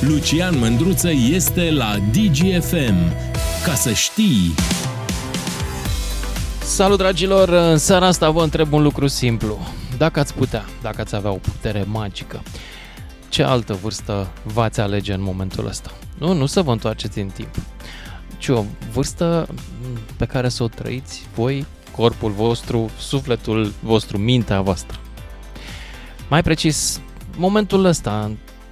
Lucian Mândruță este la DGFM. Ca să știi... Salut dragilor, în seara asta vă întreb un lucru simplu. Dacă ați putea, dacă ați avea o putere magică, ce altă vârstă v-ați alege în momentul ăsta? Nu, nu să vă întoarceți în timp, ci o vârstă pe care să o trăiți voi, corpul vostru, sufletul vostru, mintea voastră. Mai precis, momentul ăsta,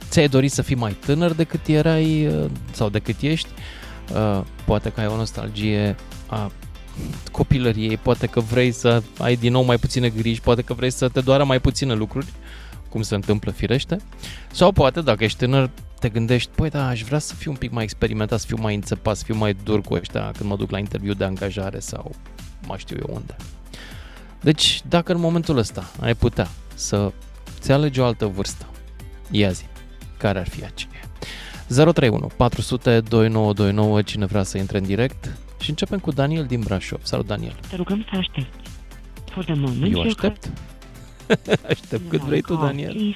ți-ai dorit să fii mai tânăr decât erai sau decât ești? Poate că ai o nostalgie a copilăriei, poate că vrei să ai din nou mai puține griji, poate că vrei să te doară mai puține lucruri, cum se întâmplă firește, sau poate, dacă ești tânăr, te gândești, păi da, aș vrea să fiu un pic mai experimentat, să fiu mai înțepat, să fiu mai dur cu ăștia când mă duc la interviu de angajare sau mai știu eu unde. Deci, dacă în momentul ăsta ai putea să ți alegi o altă vârstă, ia zi, care ar fi aceea? 031 400 2929, cine vrea să intre în direct, și începem cu Daniel din Brașov. Salut, Daniel! Te rugăm să aștepți. For the moment, Eu aștept. aștept cât vrei tu, Daniel. I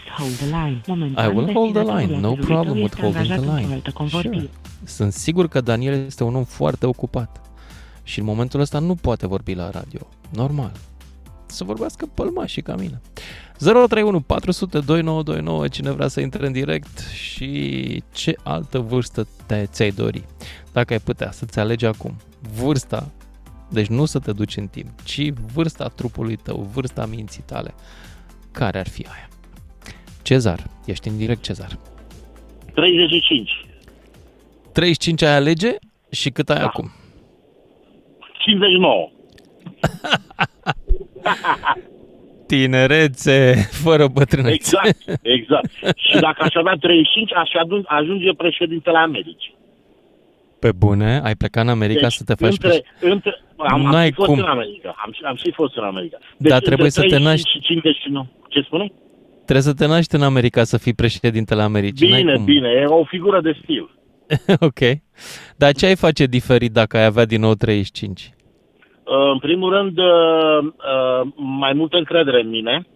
will hold the line. No problem with holding the line. Sure. Sunt sigur că Daniel este un om foarte ocupat. Și în momentul ăsta nu poate vorbi la radio. Normal. Să vorbească pălma și ca mine. 031 400 2929, cine vrea să intre în direct și ce altă vârstă te, ți-ai dori. Dacă ai putea să-ți alegi acum vârsta, deci nu să te duci în timp, ci vârsta trupului tău, vârsta minții tale, care ar fi aia? Cezar, ești în direct, Cezar. 35. 35 ai alege și cât ai da. acum? 59. Tinerețe, fără bătrânețe. Exact, exact. și dacă aș avea 35, aș ajunge președintele Americii. Pe bune? Ai plecat în America deci, să te faci... Între, între, am, am fost cum. în America. Am, am și fost în America. Deci, Dar trebuie să te naști... Și 59. Ce spune? Trebuie să te naști în America să fii președintele Americii. Bine, bine. E o figură de stil. ok. Dar ce ai face diferit dacă ai avea din nou 35? În primul rând, uh, uh, mai multă încredere în mine,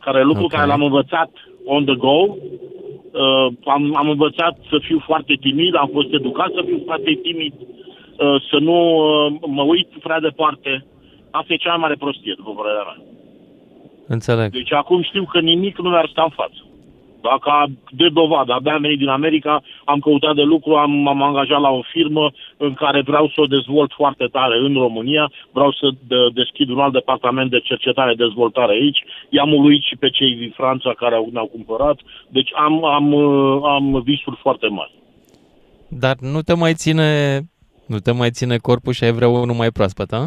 care lucru okay. care l-am învățat on the go. Uh, am, am învățat să fiu foarte timid, am fost educat să fiu foarte timid, să nu mă uit prea departe. Asta e cea mai mare prostie, după părerea mea. Înțeleg. Deci acum știu că nimic nu mi-ar sta în față. Dacă de dovadă, abia am venit din America, am căutat de lucru, am, m-am angajat la o firmă în care vreau să o dezvolt foarte tare în România, vreau să de, deschid un alt departament de cercetare-dezvoltare aici, i-am uluit și pe cei din Franța care au, ne-au cumpărat, deci am, am, am visuri foarte mari. Dar nu te mai ține, nu te mai ține corpul și ai vrea unul mai proaspăt, a?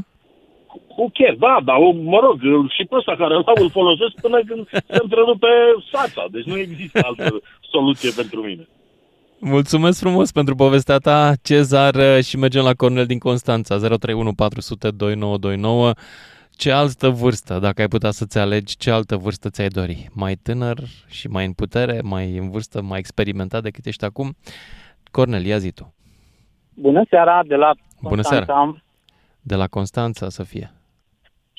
Cu chef, da, dar mă rog, și pe ăsta care îl folosesc până când se întrerupe sața. Deci nu există altă soluție pentru mine. Mulțumesc frumos pentru povestea ta, Cezar, și mergem la Cornel din Constanța, 031 400 2929. Ce altă vârstă, dacă ai putea să-ți alegi, ce altă vârstă ți-ai dori? Mai tânăr și mai în putere, mai în vârstă, mai experimentat decât ești acum? Cornel, ia zi tu. Bună seara, de la Bună seara. De la Constanța să fie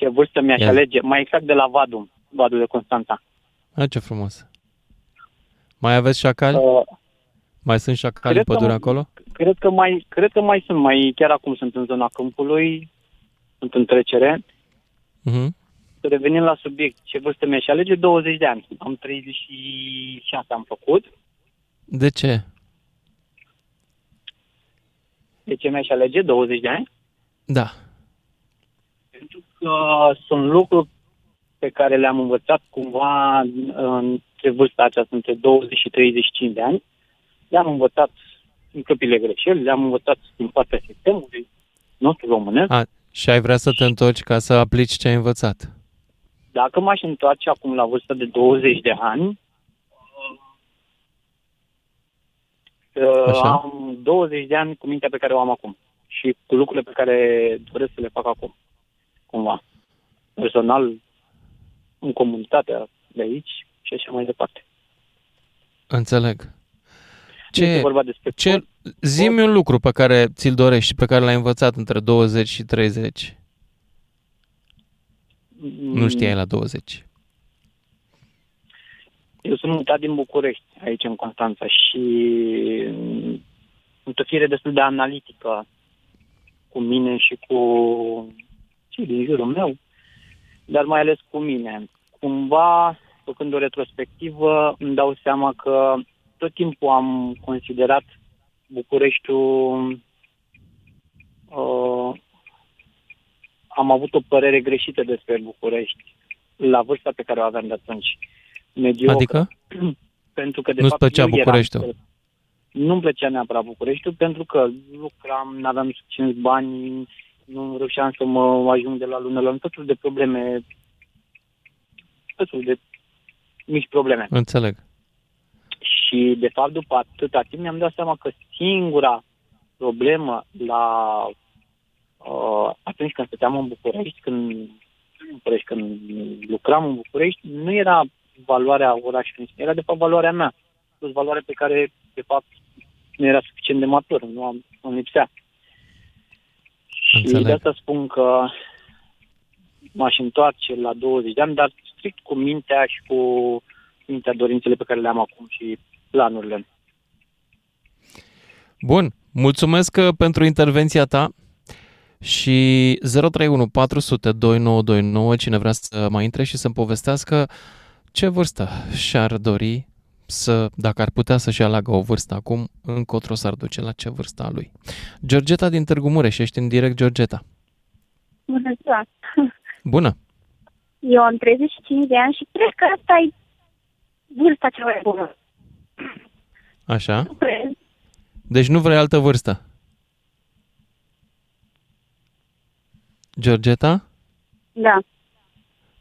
ce vârstă mi-aș Ia. alege, mai exact de la Vadum, Vadul de Constanța. A, ce frumos. Mai aveți șacali? Uh, mai sunt șacali în pădure acolo? Cred că, mai, cred că mai sunt, mai chiar acum sunt în zona câmpului, sunt în trecere. Uh-huh. Să revenim la subiect, ce vârstă mi-aș alege? 20 de ani. Am 36 am făcut. De ce? De ce mi-aș alege 20 de ani? Da pentru că sunt lucruri pe care le-am învățat cumva între vârsta aceasta, între 20 și 35 de ani. Le-am învățat în căpile greșeli, le-am învățat din partea sistemului nostru românesc. A, și ai vrea să te întorci ca să aplici ce ai învățat? Dacă m-aș întoarce acum la vârsta de 20 de ani, Așa? am 20 de ani cu mintea pe care o am acum și cu lucrurile pe care doresc să le fac acum cumva, personal, în comunitatea de aici și așa mai departe. Înțeleg. Ce, vorba despre ce, zi-mi un lucru pe care ți-l dorești și pe care l-ai învățat între 20 și 30. Mm. Nu știai la 20. Eu sunt mutat din București, aici în Constanța, și mm, sunt o fire destul de analitică cu mine și cu cei din jurul meu, dar mai ales cu mine. Cumva, făcând o retrospectivă, îmi dau seama că tot timpul am considerat Bucureștiul uh, am avut o părere greșită despre București la vârsta pe care o aveam de atunci. Mediocră. Adică? Pentru că, de Nu-ți fapt, plăcea eu eram- Bucureștiul? Nu-mi plăcea neapărat Bucureștiul, pentru că lucram, nu aveam suficienți bani, nu reușeam să mă ajung de la lună la lună, tot felul de probleme, tot felul de mici probleme. Înțeleg. Și, de fapt, după atâta timp, mi-am dat seama că singura problemă la uh, atunci când stăteam în București, când, în București, când lucram în București, nu era valoarea orașului, în sine, era de fapt valoarea mea, plus valoarea pe care, de fapt, nu era suficient de matur, nu am, îmi lipsea. Și Înțeleg. de asta spun că m-aș întoarce la 20 de ani, dar strict cu mintea și cu mintea dorințele pe care le am acum și planurile. Bun, mulțumesc uh, pentru intervenția ta și 031 400 2929, cine vrea să mai intre și să-mi povestească ce vârstă și-ar dori să, dacă ar putea să-și aleagă o vârstă acum, încotro s-ar duce la ce vârstă a lui. Georgeta din Târgu Mureș, ești în direct, Georgeta. Bună ziua! Bună! Eu am 35 de ani și cred că asta e vârsta cea mai bună. Așa? Nu cred. Deci nu vrei altă vârstă. Georgeta? Da.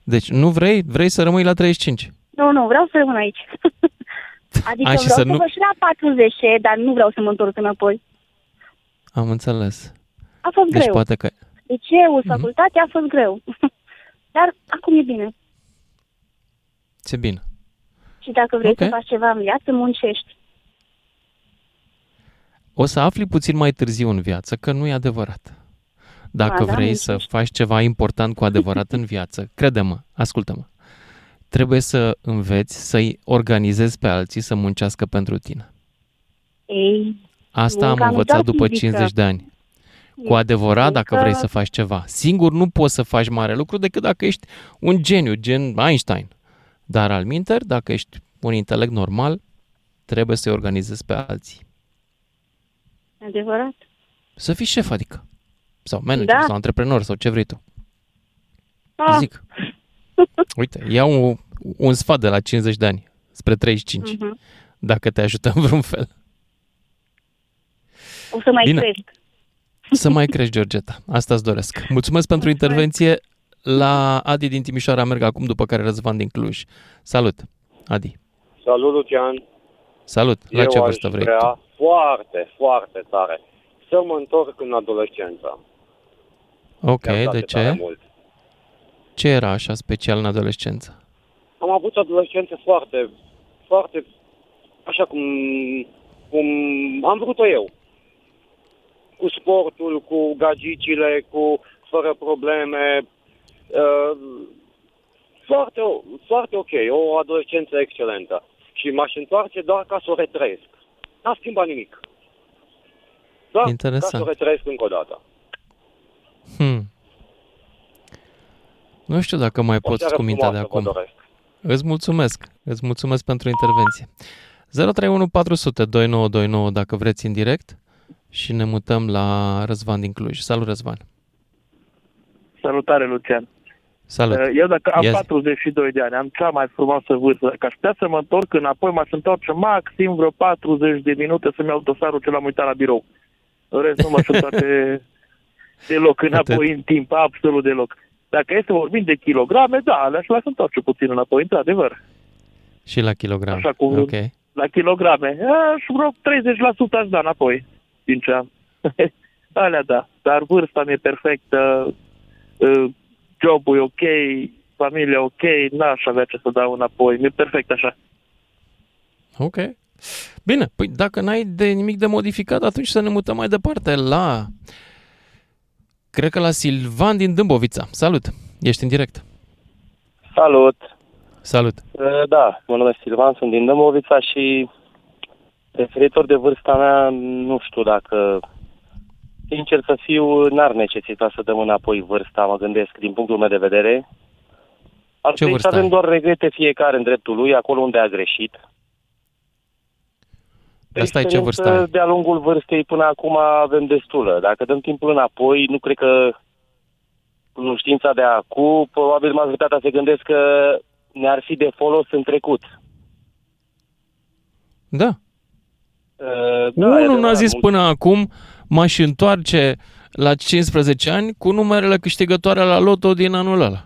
Deci nu vrei? Vrei să rămâi la 35. Nu, nu, vreau să rămân aici. Adică Ai, vreau și să, să să nu- văd și la 40, dar nu vreau să mă întorc înapoi. Am înțeles. A fost Deci greu. poate că... Liceul, Mhm. facultatea a fost greu. dar acum e bine. Ce bine. Și dacă vrei Ok. să faci ceva în viață, muncești. O să afli puțin mai târziu în viață că nu e adevărat. Dacă Ba, da, vrei muncești. să faci ceva important cu adevărat în viață, crede-mă, ascultă-mă, trebuie să înveți să-i organizezi pe alții să muncească pentru tine. Ei, Asta Munca am nu învățat doar după fizică. 50 de ani. Cu adevărat, dacă muncă- vrei să faci ceva. Singur nu poți să faci mare lucru decât dacă ești un geniu, gen Einstein. Dar al minter, dacă ești un intelect normal, trebuie să-i organizezi pe alții. adevărat. Să fii șef, adică. Sau manager, Da. sau antreprenor, sau ce vrei tu. Ah, Zic. Uite, iau un, un sfat de la 50 de ani spre 35, mhm. dacă te ajută în vreun fel. O să mai Bine. cresc. Să mai crești, Georgeta. Asta îți doresc. Mulțumesc pentru intervenție. La Adi din Timișoara merg acum, după care Răzvan din Cluj. Salut, Adi. Salut, Lucian. Salut. La Eu ce aș vârstă vrei vrea tu? foarte, foarte tare să mă întorc în adolescență. Ok, Mi-ar place de tare ce? Mult. Ce era așa special în adolescență? Am avut adolescență foarte, foarte, așa cum, cum am vrut-o eu. Cu sportul, cu gagicile, cu fără probleme. Uh, foarte, foarte ok, o adolescență excelentă. Și m-aș întoarce doar ca să o retrăiesc. N-a schimbat nimic. Doar ca Interesant. să o retrăiesc încă o dată. Hmm. Nu știu dacă mai O poți seară cu mintea de frumoasă vă acum. doresc. Îți mulțumesc. Îți mulțumesc pentru intervenție. 031 400 2929 dacă vreți în direct și ne mutăm la Răzvan din Cluj. Salut, Răzvan. Salutare, Lucian. Salut. Eu dacă am Yes. 42 de ani, am cea mai frumoasă vârstă. Dacă aș putea să mă întorc înapoi, m-aș întoarce maxim vreo 40 de minute să-mi iau dosarul ce l-am uitat la birou. În rest nu m-aș întoarce deloc înapoi Atât. în timp, absolut deloc. Dacă este vorbim de kilograme, da, le-aș lăsa întoarce puțin înapoi, într-adevăr. Și la kilogram. Așa cum- Ok. La kilograme, aș vreo 30% aș da înapoi din ce am. Alea da, dar vârsta mi-e perfectă, uh, jobul e ok, familia ok, n-aș avea ce să dau înapoi, mi-e perfect așa. Ok. Bine, păi dacă n-ai de nimic de modificat, atunci să ne mutăm mai departe la... Cred că la Silvan din Dâmbovița. Salut! Ești în direct. Salut! Salut! Uh, Da, mă numesc Silvan, sunt din Dâmbovița și referitor de vârsta mea, nu știu dacă, sincer să fiu, n-ar necesita să dăm înapoi vârsta, mă gândesc, din punctul meu de vedere. Ar Ce trebui să vârstă avem ai? doar regrete fiecare în dreptul lui, acolo unde a greșit. Dar stai, ce Experiență vârstă ai? De-a lungul vârstei până acum avem destulă. Dacă dăm timpul înapoi, nu cred că cunoștința de acum, probabil majoritatea se gândesc că ne-ar fi de folos în trecut. Da. Uh, da, e Unul n-a adevărat, zis mult- până acum, m-aș întoarce la 15 ani cu numerele câștigătoare la loto din anul ăla.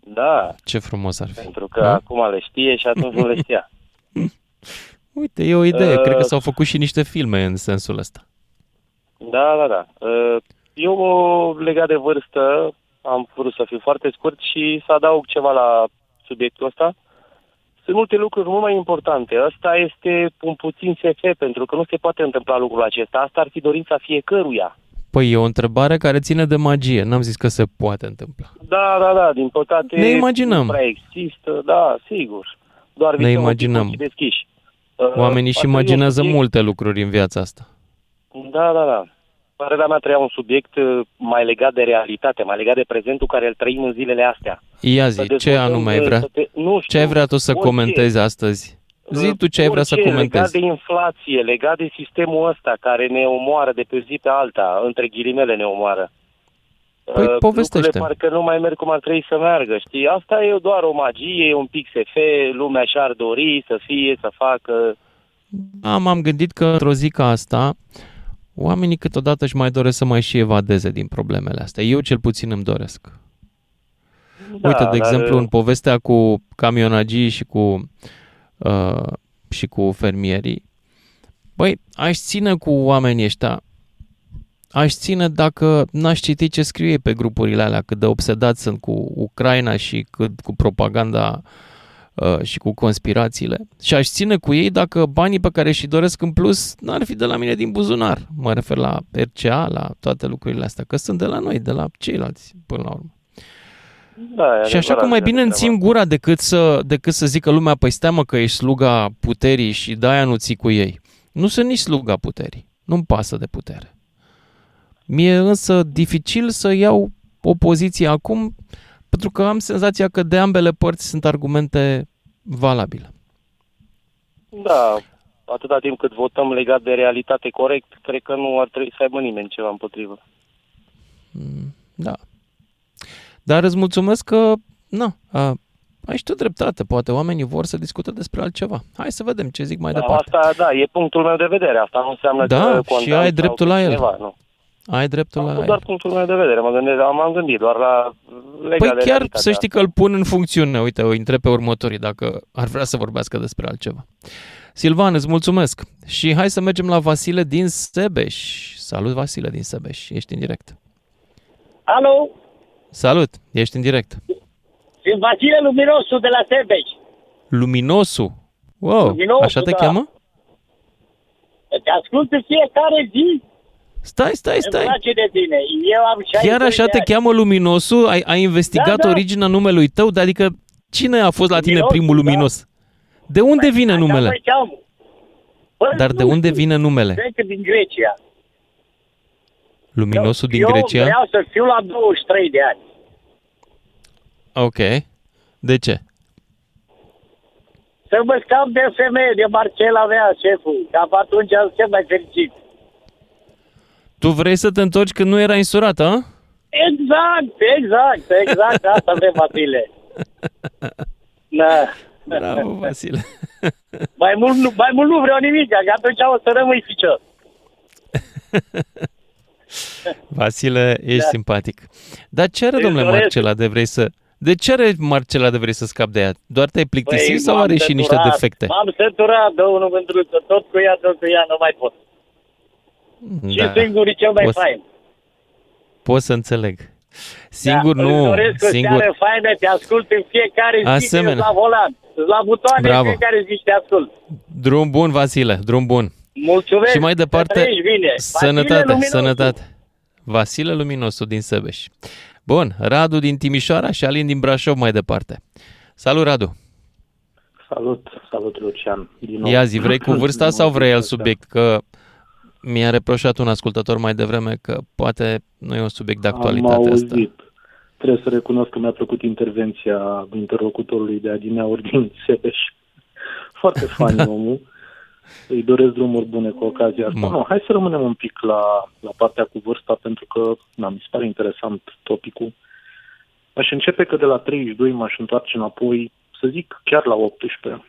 Da, Ce frumos ar fi. pentru că Da? acum le știe și atunci nu le știa. Uite, e o idee. Uh, Cred că s-au făcut și niște filme în sensul ăsta. Da, da, da. Uh, Eu, legat de vârstă, am vrut să fiu foarte scurt și să adaug ceva la subiectul ăsta. Sunt multe lucruri mult mai importante. Ăsta este un puțin SF, pentru că nu se poate întâmpla lucrul acesta. Asta ar fi dorința fiecăruia. Păi e o întrebare care ține de magie. N-am zis că se poate întâmpla. Da, da, da, din păcate... Ne imaginăm. Nu prea există, da, sigur. Doar Ne visăm imaginăm. ochii deschiși. Uh, Oamenii și ar trebui un imaginează subiect- multe lucruri în viața asta. Da, da, da. Părerea mea treia un subiect uh, mai legat de realitate, mai legat de prezentul care îl trăim în zilele astea. Ia Să zi, ce dezvoltăm, anume ai uh, vrea? să te- nu știu, Ce ai vrea tu să orice. comentezi astăzi? Zi tu ce ai vrea să Orice Legat comentezi. de inflație, legat de sistemul ăsta care ne omoară de pe o zi pe alta, între ghilimele ne omoară. Păi, Uh, povestește. lucrurile parcă nu mai merg cum ar trebui să meargă, știi? Asta e doar o magie, e un pic SF, lumea și-ar dori să fie, să facă... Da, m-am gândit că într-o zi ca asta, oamenii câteodată își mai doresc să mai și evadeze din problemele astea. Eu cel puțin îmi doresc. Da, Uite, de dar, exemplu, uh, în povestea cu camionagii și cu, uh, și cu fermierii, băi, aș ține cu oamenii ăștia, aș ține dacă n-aș citi ce scrie ei pe grupurile alea, cât de obsedați sunt cu Ucraina și cât cu propaganda uh, și cu conspirațiile. Și aș ține cu ei dacă banii pe care și doresc în plus n-ar fi de la mine din buzunar. Mă refer la RCA, la toate lucrurile astea, că sunt de la noi, de la ceilalți, până la urmă. Da, e Și așa adevărat, cum mai e bine îmi treaba. țin gura decât să, decât să zică lumea, păi stai mă că ești sluga puterii și de-aia nu ții cu ei. Nu sunt nici sluga puterii. Nu-mi pasă de putere. Mie însă dificil să iau o poziție acum pentru că am senzația că de ambele părți sunt argumente valabile. Da, atâta timp cât votăm legat de realitate corect, cred că nu ar trebui să aibă nimeni ceva împotrivă. Da. Dar îți mulțumesc că, na, a, ai și tu dreptate. Poate oamenii vor să discute despre altceva. Hai să vedem ce zic mai Da, departe. Asta, da, e punctul meu de vedere. Asta nu înseamnă Da, că și condamn ai sau dreptul pe la el. cineva, nu. Ai dreptul Am la avut el. doar punctul meu de vedere. Mă gândesc, m-am gândit doar la legat Păi de chiar realitatea să știi că îl pun în funcțiune. Uite, o întreb pe următorii dacă ar vrea să vorbească despre altceva. Silvan, îți mulțumesc. Și hai să mergem la Vasile din Sebeș. Salut, Vasile din Sebeș. Ești în direct. Alo, Salut, ești în direct. sunt Vasile Luminosu de la Sebeș. Luminosu. Wow, Luminosu, așa te da. cheamă? Te ascult în fiecare zi. Stai, stai, Îmi stai. place de tine. Eu am 62 Chiar așa de te ani. cheamă Luminosu? Ai, ai investigat Da, da. originea numelui tău? Dar adică cine a fost la tine Luminosu, primul da. luminos? De unde vine Așa numele? mă cheamă. Bă, Dar de nu unde știu. vine numele? Cred că din Grecia. Luminosul din eu Grecia? vreau să fiu la 23 de ani. Ok. De ce? Să mă scap de femeie, de Marcela mea, șeful. Ca atunci am să mai fericit. Tu vrei să te întorci când nu era insurată, a? Exact, exact, exact. Asta vrem, Vasile. Da. Bravo, Vasile. Mai mult, nu, mai mult nu vreau nimic, că atunci o să rămâi ficios. Vasile, ești Da. simpatic. Dar ce are, Îți domnule doresc. Marcela, de vrei să... De ce are Marcela de vrei să scapi de ea? Doar te-ai plictisit Păi, sau m-am are și niște săturat, defecte? M-am săturat, domnul Mândruță, tot cu ea, tot cu ea, nu mai pot. Și Da. singur e cel mai O să- fain. Pot să înțeleg. Singur da, nu, Îți doresc o singur... seară faină, te ascult în fiecare zi, Asemenea. Asemenea. la volan. La butoane Bravo. în fiecare zi și te ascult. Drum bun, Vasile, drum bun. Mulțumesc. Și mai să departe, trăiești bine. sănătate, Vasile Luminosu. sănătate. Vasile Luminosu din Sebeș. Bun, Radu din Timișoara și Alin din Brașov mai departe. Salut, Radu! Salut, salut Lucian. Din nou. Ia zi, vrei cu vârsta Din sau nou, vrei alt așa. subiect? Că mi-a reproșat un ascultător mai devreme că poate nu e un subiect de Am actualitate asta. auzit. Trebuie să recunosc că mi-a plăcut intervenția interlocutorului de adineauri din Sebeș. Foarte fain Da. omul. Îi doresc drumuri bune cu ocazia asta. Mă. Nu, hai să rămânem un pic la, la partea cu vârsta, pentru că na, mi se pare interesant topicul. Aș începe că de la 32 m-aș întoarce înapoi, să zic, chiar la 18.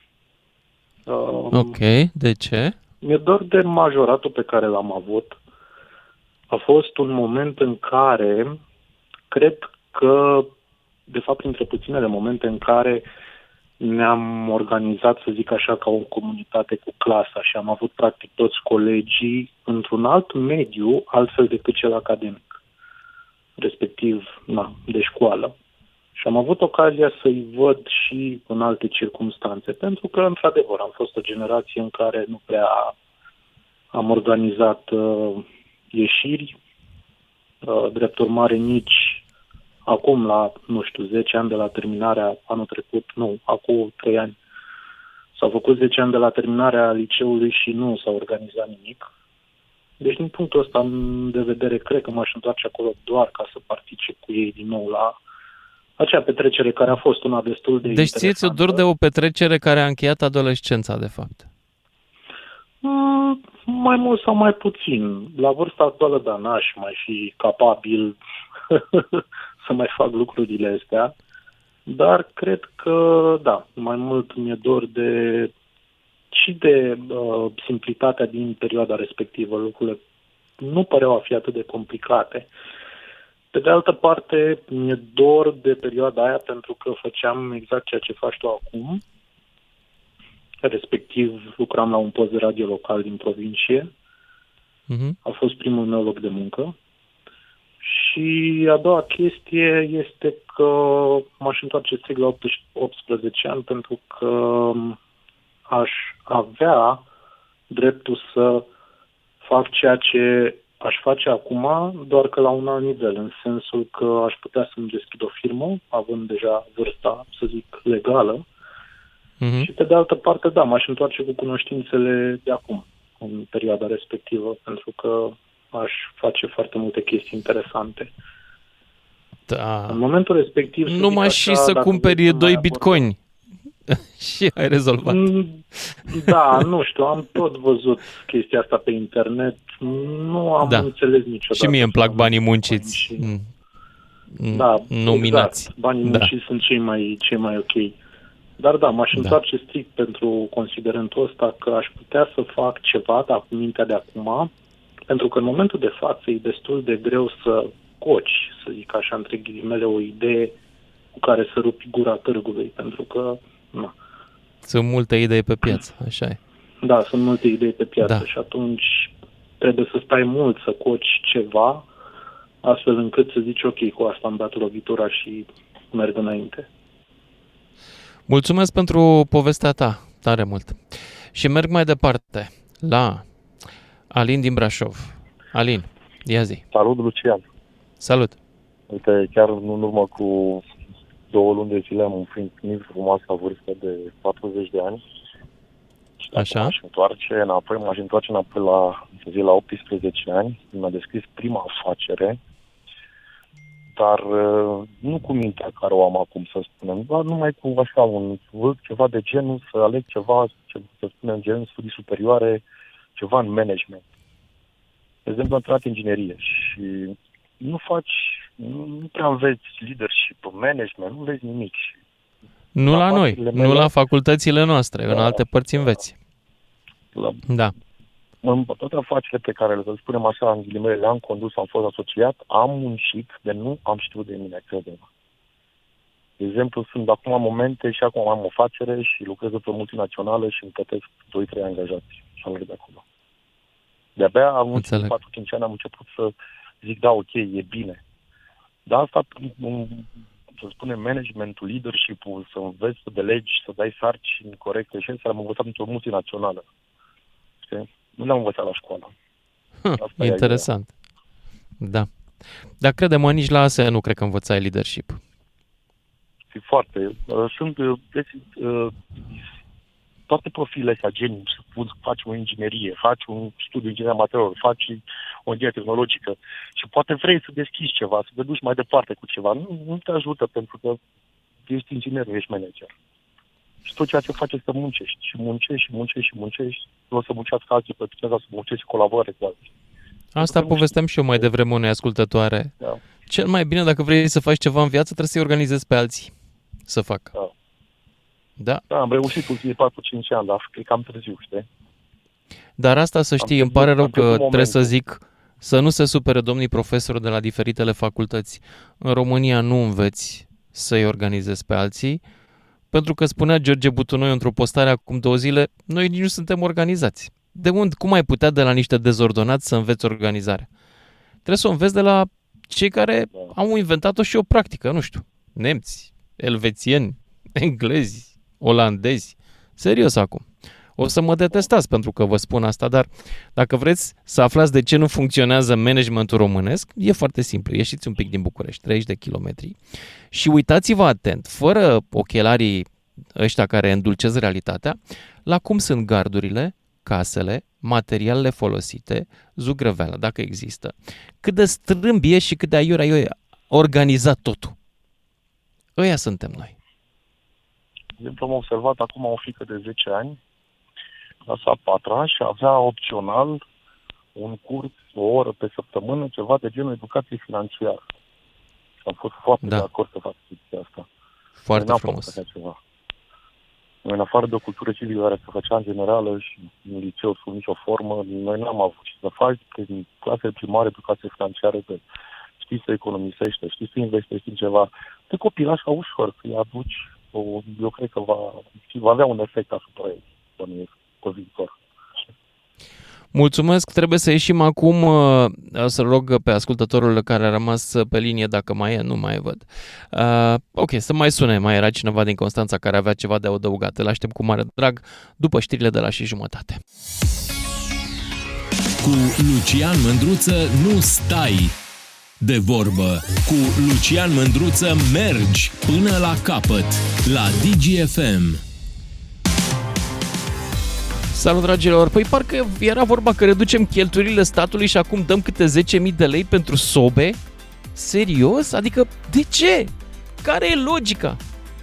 Uh, Ok, de ce? Mi-e dor de majoratul pe care l-am avut. A fost un moment în care cred că, de fapt, printre puținele momente în care ne-am organizat, să zic așa, ca o comunitate cu clasa și am avut practic toți colegii într-un alt mediu, altfel decât cel academic, respectiv na, de școală. Și am avut ocazia să-i văd și în alte circunstanțe, pentru că, într-adevăr, am fost o generație în care nu prea am organizat uh, ieșiri, uh, drept urmare nici acum la, nu știu, 10 ani de la terminarea anul trecut, nu, acum 3 ani, s-au făcut 10 ani de la terminarea liceului și nu s-a organizat nimic. Deci, din punctul ăsta de vedere, cred că m-aș întoarce acolo doar ca să particip cu ei din nou la acea petrecere care a fost una destul de Deci ție ți-o interesantă. dor de o petrecere care a încheiat adolescența, de fapt. Mm, mai mult sau mai puțin. La vârsta actuală, da, n-aș mai fi capabil să mai fac lucrurile astea, dar cred că, da, mai mult mi-e dor de și de uh, simplitatea din perioada respectivă. Lucrurile nu păreau a fi atât de complicate. Pe de altă parte, mi-e dor de perioada aia pentru că făceam exact ceea ce faci tu acum, respectiv lucram la un post de radio local din provincie. Mhm. A fost primul meu loc de muncă. Și a doua chestie este că m-aș întoarce strict la 18 18 ani pentru că aș avea dreptul să fac ceea ce aș face acum, doar că la un alt nivel, în sensul că aș putea să-mi deschid o firmă, având deja vârsta, să zic, legală, Mhm. și pe de altă parte, da, m-aș întoarce cu cunoștințele de acum, în perioada respectivă, pentru că aș face foarte multe chestii interesante. Da. În momentul respectiv... să zic Numai așa, și să dacă cumperi vrei să doi mai bitcoini. și ai rezolvat. Mm, Da, nu știu, am tot văzut chestia asta pe internet, nu am Da. înțeles niciodată. Și mie îmi plac banii munciți. Mm. Mm, Da, Nominați. exact. Banii Da. munciți sunt cei mai, cei mai ok. Dar da, m-aș Da. întoarce strict pentru considerentul ăsta că aș putea să fac ceva, dar cu mintea de acum, pentru că în momentul de față e destul de greu să coci, să zic așa, între ghilimele, o idee cu care să rupi gura târgului, pentru că, na, Sunt multe idei pe piață, așa e. da, sunt multe idei pe piață Da. și atunci trebuie să stai mult să coci ceva, astfel încât să zici, ok, cu asta am dat lovitura și merg înainte. Mulțumesc pentru povestea ta, tare mult. Și merg mai departe la Alin din Brașov. Alin, ia zi. Salut, Lucian. Salut. Uite, chiar în urmă cu două luni de zile am împlinit frumoasa vârstă de 40 de ani. Și dacă Așa. m-aș întoarce înapoi, m-aș întoarce înapoi la, să zic, la 18 ani, când mi-a deschis prima afacere, dar uh, nu cu mintea care o am acum, să spunem, doar numai cu așa un vâlc, ceva de genul, să aleg ceva, ce, să spunem, gen studii superioare, ceva în management. De exemplu, am intrat inginerie și nu faci, nu, nu prea înveți leadership, management, nu vezi nimic. Și Nu la noi, Afacerile nu mele- la facultățile noastre, în Da, alte părți înveți. La, Da. în toate afacerile pe care, să spunem așa, în ghilimele, le-am condus, am fost asociat, am muncit, de nu am știut de mine, crede-mă. De exemplu, sunt acum momente și acum am o afacere și lucrez într-o multinațională și îmi plătesc 2-3 angajați și am de acolo. De-abia am Înțeleg. 4-5 ani am început să zic, da, ok, e bine. Dar asta, um, să spunem, managementul, leadership-ul, să înveți să delegi, să dai sarcini corecte și asta am învățat într-o multinațională. Știi? Nu le-am învățat la școală. Hm, Asta e interesant. Da. Dar crede-mă, nici la ASE nu cred că învățai leadership. fi foarte. Uh, sunt uh, vezi, uh, toate profilele astea, gen să faci o inginerie, faci un studiu inginerie material, faci o inginerie tehnologică și poate vrei să deschizi ceva, să te duci mai departe cu ceva. Nu, nu te ajută pentru că ești inginer, ești manager. Și tot ceea ce faci este să muncești. Și muncești, și muncești, și muncești. Nu o să muncească alții pe tine, să muncești și colaborare cu alții. Asta povesteam și eu mai devreme unei ascultătoare. Da. Cel mai bine, dacă vrei să faci ceva în viață, trebuie să-i organizezi pe alții să facă. Da. Da. Da, am reușit ultimii 4-5 ani, dar cred că am târziu, știi? Dar asta să știi, îmi pare rău că trebuie să zic să nu se supere domnii profesori de la diferitele facultăți. În România nu înveți să-i organizezi pe alții, pentru că spunea George Butunoi într-o postare acum două zile, noi nici nu suntem organizați. De unde, cum ai putea de la niște dezordonați să înveți organizarea? Trebuie să o înveți de la cei care au inventat-o și o practică, nu știu, nemți, elvețieni, englezi, olandezi. Serios acum. O să mă detestați pentru că vă spun asta, dar dacă vreți să aflați de ce nu funcționează managementul românesc, e foarte simplu. Ieșiți un pic din București, 30 de kilometri și uitați-vă atent, fără ochelarii ăștia care îndulcesc realitatea, la cum sunt gardurile, casele, materialele folosite, zugrăveala, dacă există. Cât de strâmbie și cât de aiurea e organizat totul. Ăia suntem noi. De am observat acum o fică de 10 ani, clasa 4 și avea opțional un curs, o oră pe săptămână, ceva de genul educație financiară. Și am fost foarte da. de acord să fac chestia asta. Foarte frumos. Ceva. Noi, în afară de o cultură civică care se făcea în generală și în liceu sub nicio formă, noi n-am avut ce să faci prin clase primare, educație financiară, de știi să economisești, știi să investești în ceva. Te copil așa ușor, să-i aduci, o, eu cred că va, va avea un efect asupra ei, pe viitor. Mulțumesc, trebuie să ieșim acum, uh, să rog pe ascultătorul care a rămas pe linie, dacă mai e, nu mai văd. Uh, ok, să mai sune, mai era cineva din Constanța care avea ceva de adăugat. Îl aștept cu mare drag după știrile de la și jumătate. Cu Lucian Mândruță nu stai de vorbă. Cu Lucian Mândruță mergi până la capăt la DGFM. Salut, dragilor! Păi parcă era vorba că reducem cheltuielile statului și acum dăm câte 10.000 de lei pentru sobe? Serios? Adică, de ce? Care e logica?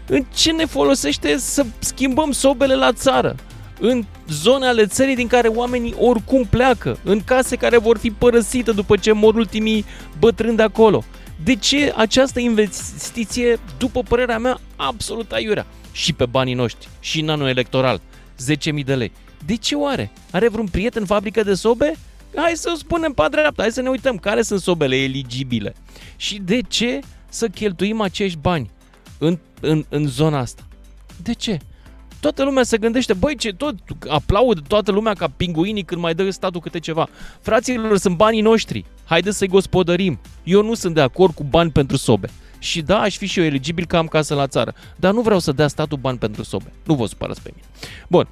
În ce ne folosește să schimbăm sobele la țară? În zone ale țării din care oamenii oricum pleacă, în case care vor fi părăsite după ce mor ultimii bătrâni de acolo. De ce această investiție, după părerea mea, absolut aiurea? Și pe banii noștri, și în anul electoral. 10.000 de lei. De ce oare? Are vreun prieten în fabrică de sobe? Hai să o spunem pe dreapta, hai să ne uităm care sunt sobele eligibile. Și de ce să cheltuim acești bani în, în, în zona asta? De ce? Toată lumea se gândește, băi, ce tot aplaud toată lumea ca pinguinii când mai dă statul câte ceva. Fraților, sunt banii noștri. Haideți să-i gospodărim. Eu nu sunt de acord cu bani pentru sobe. Și da, aș fi și eu eligibil că am casă la țară. Dar nu vreau să dea statul bani pentru sobe. Nu vă supărați pe mine. Bun,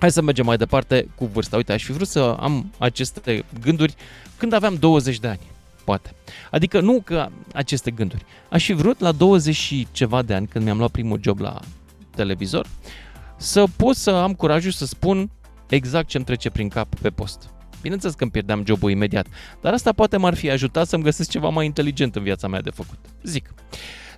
Hai să mergem mai departe cu vârsta. Uite, aș fi vrut să am aceste gânduri când aveam 20 de ani, poate. Adică nu că aceste gânduri. Aș fi vrut la 20 și ceva de ani, când mi-am luat primul job la televizor, să pot să am curajul să spun exact ce îmi trece prin cap pe post. Bineînțeles că îmi pierdeam jobul imediat, dar asta poate m-ar fi ajutat să-mi găsesc ceva mai inteligent în viața mea de făcut. Zic.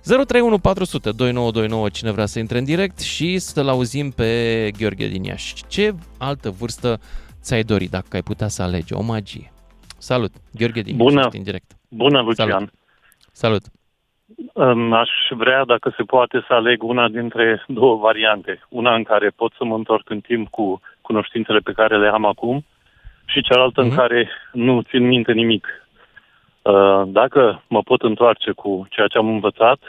031 400 2929 cine vrea să intre în direct și să-l auzim pe Gheorghe din Iași. Ce altă vârstă ți-ai dori dacă ai putea să alegi? O magie. Salut, Gheorghe din Bună. Iași, în direct. Bună, Lucian. Salut. Salut. Aș vrea, dacă se poate, să aleg una dintre două variante. Una în care pot să mă întorc în timp cu cunoștințele pe care le am acum și cealaltă mm-hmm. în mhm. care nu țin minte nimic. Uh, dacă mă pot întoarce cu ceea ce am învățat,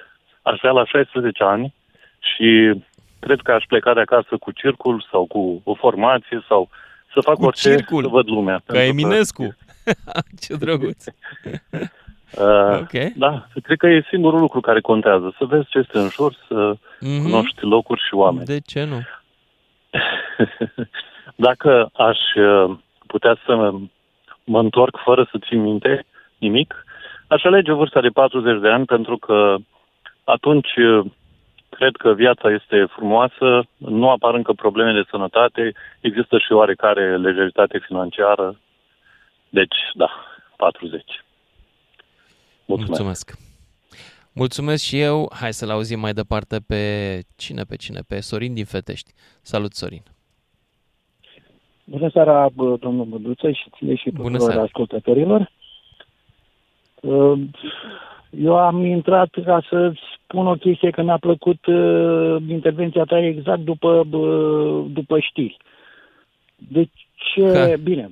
aș vrea la 16 ani și cred că aș pleca de acasă cu circul sau cu o formație sau să fac cu orice circul. să văd lumea. Ca Eminescu. Că... Ce drăguț. Uh, okay. Da, cred că e singurul lucru care contează. Să vezi ce este în jur, să mm-hmm. cunoști locuri și oameni. De ce nu? Dacă aș uh, putea să mă întorc fără să țin minte, nimic, aș alege vârsta de 40 de ani pentru că atunci uh, cred că viața este frumoasă, nu apar încă probleme de sănătate, există și oarecare lejeritate financiară. Deci, da, 40. Mulțumesc. Mulțumesc. Mulțumesc și eu. Hai să-l auzim mai departe pe cine, pe cine? Pe Sorin din Fetești. Salut, Sorin. Bună seara, bă, domnul Mândruță și ție și tuturor ascultătorilor. Uh, eu am intrat ca să spun o chestie că mi-a plăcut uh, intervenția ta exact după, după știri. Deci, ha. bine,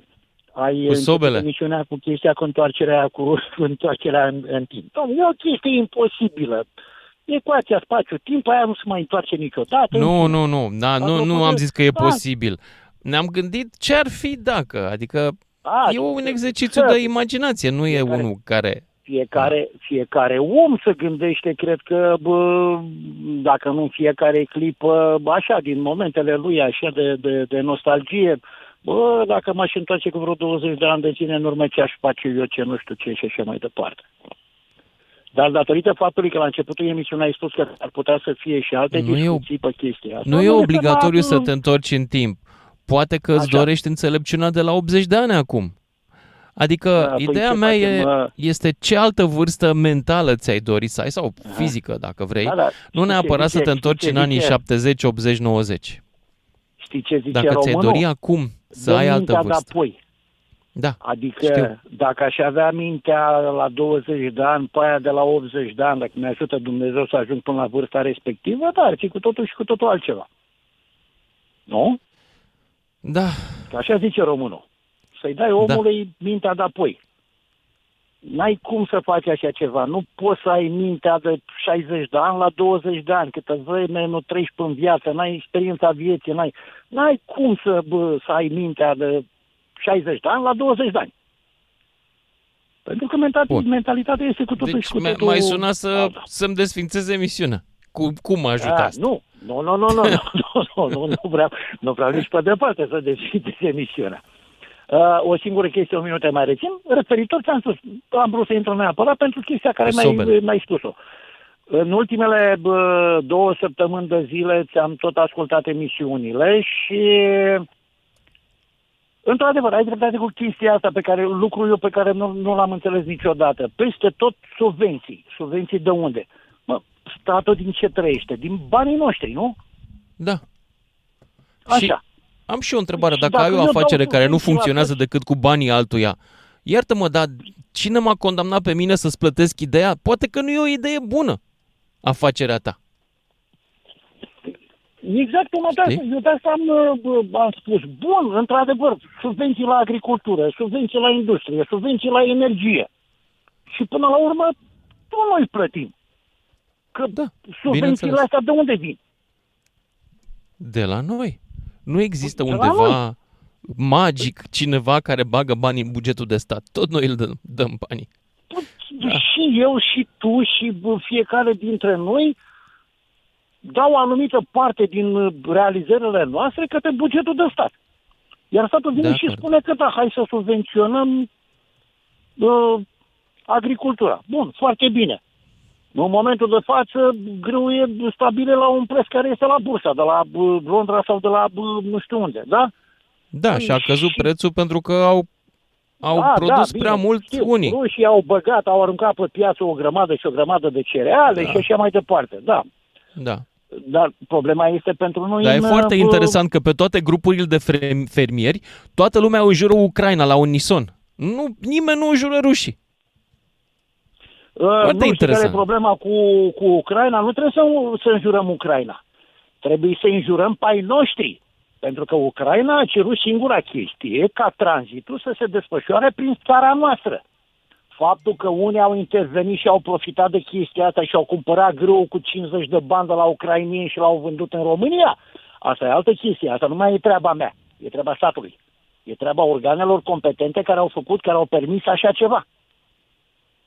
ai cu sobele. emisiunea cu chestia cu întoarcerea, cu întoarcerea în, în timp. Doamne, e o chestie imposibilă. Ecuația spațiu-timp, aia nu se mai întoarce niciodată. Nu, nu, nu, da, nu, nu am zis că e da. posibil. Ne-am gândit ce ar fi dacă, adică A, e un exercițiu de imaginație, nu e unul care fiecare, fiecare om se gândește, cred că, bă, dacă nu în fiecare clipă, așa, din momentele lui, așa de, de, de nostalgie, bă, dacă m-aș întoarce cu vreo 20 de ani de zile în urmă, ce aș face eu, ce nu știu ce și așa mai departe. Dar datorită faptului că la începutul emisiunii ai spus că ar putea să fie și alte nu discuții e, pe chestia asta. Nu e obligatoriu să te întorci în timp. Poate că îți dorești înțelepciunea de la 80 de ani acum. Adică da, păi ideea păi mea e, mă... este ce altă vârstă mentală ți-ai dori să ai, sau fizică, dacă vrei, da, da. nu neapărat zice, să te întorci în anii 70, 80, 90. Știi ce zice Dacă ți-ai dori acum să ai altă vârstă. Apoi. Da, Adică știu. dacă aș avea mintea la 20 de ani, pe aia de la 80 de ani, dacă mi ajută Dumnezeu să ajung până la vârsta respectivă, da, ar fi cu totul și cu totul altceva. Nu? Da. Așa zice românul. Să-i dai omului da. mintea de apoi. N-ai cum să faci așa ceva. Nu poți să ai mintea de 60 de ani la 20 de ani. Câtă vreme nu treci în viață, n-ai experiența vieții, n-ai, n-ai cum să, bă, să ai mintea de 60 de ani la 20 de ani. Pentru că mentalitatea, mentalitatea este cu totul deci și cu totul... mai suna să, să-mi desfințez emisiunea. Cu, cum mă ajută A, asta? Nu, nu, nu, nu, nu, nu, nu, nu, nu, vreau, nu vreau nici pe departe să desfințez emisiunea. Uh, o singură chestie, o minute mai rețin, referitor ce am spus, am vrut să intru neapărat pentru chestia care mi-ai, mi-ai spus-o. În ultimele bă, două săptămâni de zile ți-am tot ascultat emisiunile și Într-adevăr, ai dreptate cu chestia asta pe care, lucrul eu pe care nu, nu l-am înțeles niciodată. Peste tot subvenții. Subvenții de unde? Mă, statul din ce trăiește? Din banii noștri, nu? Da. Așa. Și am și o întrebare. Dacă, dacă ai o afacere care nu funcționează decât cu banii altuia, iartă-mă, dar cine m-a condamnat pe mine să-ți plătesc ideea? Poate că nu e o idee bună afacerea ta. Exact cum asta, eu de asta am, am spus. Bun, într-adevăr, subvenții la agricultură, subvenții la industrie, subvenții la energie. Și până la urmă, tot noi plătim. Că da, subvențiile astea de unde vin? De la noi. Nu există undeva magic cineva care bagă bani în bugetul de stat. Tot noi îl dăm, dăm banii. Păi, da. Și eu, și tu, și fiecare dintre noi dau o anumită parte din realizările noastre către bugetul de stat. Iar statul vine și spune că da, hai să subvenționăm uh, agricultura. Bun, foarte bine. În momentul de față, grâu e stabil la un preț care este la bursa, de la Londra sau de la nu știu unde, da? Da, și a căzut și... prețul pentru că au, au da, produs da, prea bine, mult știu, unii. Rușii au băgat, au aruncat pe piață o grămadă și o grămadă de cereale da. și așa mai departe, da. Da. Dar problema este pentru noi... Dar e foarte uh, interesant că pe toate grupurile de fermieri, toată lumea înjură Ucraina la unison. Nu, nimeni nu înjură rușii. Uh, nu știu care e problema cu, cu Ucraina. Nu trebuie să, să înjurăm Ucraina. Trebuie să înjurăm pe ai noștri. Pentru că Ucraina a cerut singura chestie ca tranzitul să se desfășoare prin țara noastră. Faptul că unii au intervenit și au profitat de chestia asta și au cumpărat grâu cu 50 de bani de la ucrainieni și l-au vândut în România, asta e altă chestie. Asta nu mai e treaba mea. E treaba statului. E treaba organelor competente care au făcut, care au permis așa ceva.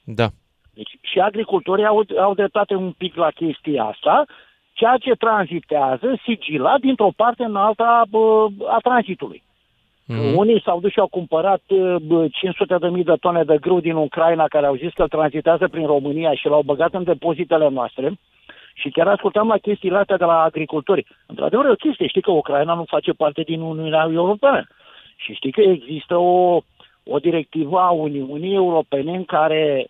Da. Deci și agricultorii au, au dreptate un pic la chestia asta, ceea ce tranzitează sigilat dintr-o parte în alta a tranzitului. Mm-hmm. Unii s-au dus și au cumpărat 500 de mii de tone de grâu din Ucraina care au zis că îl tranzitează prin România și l-au băgat în depozitele noastre Și chiar ascultam la chestiile astea de la agricultori. Într-adevăr, e o chestie. Știi că Ucraina nu face parte din Uniunea Europeană. Și știi că există o, o directivă a Uniunii Europene în care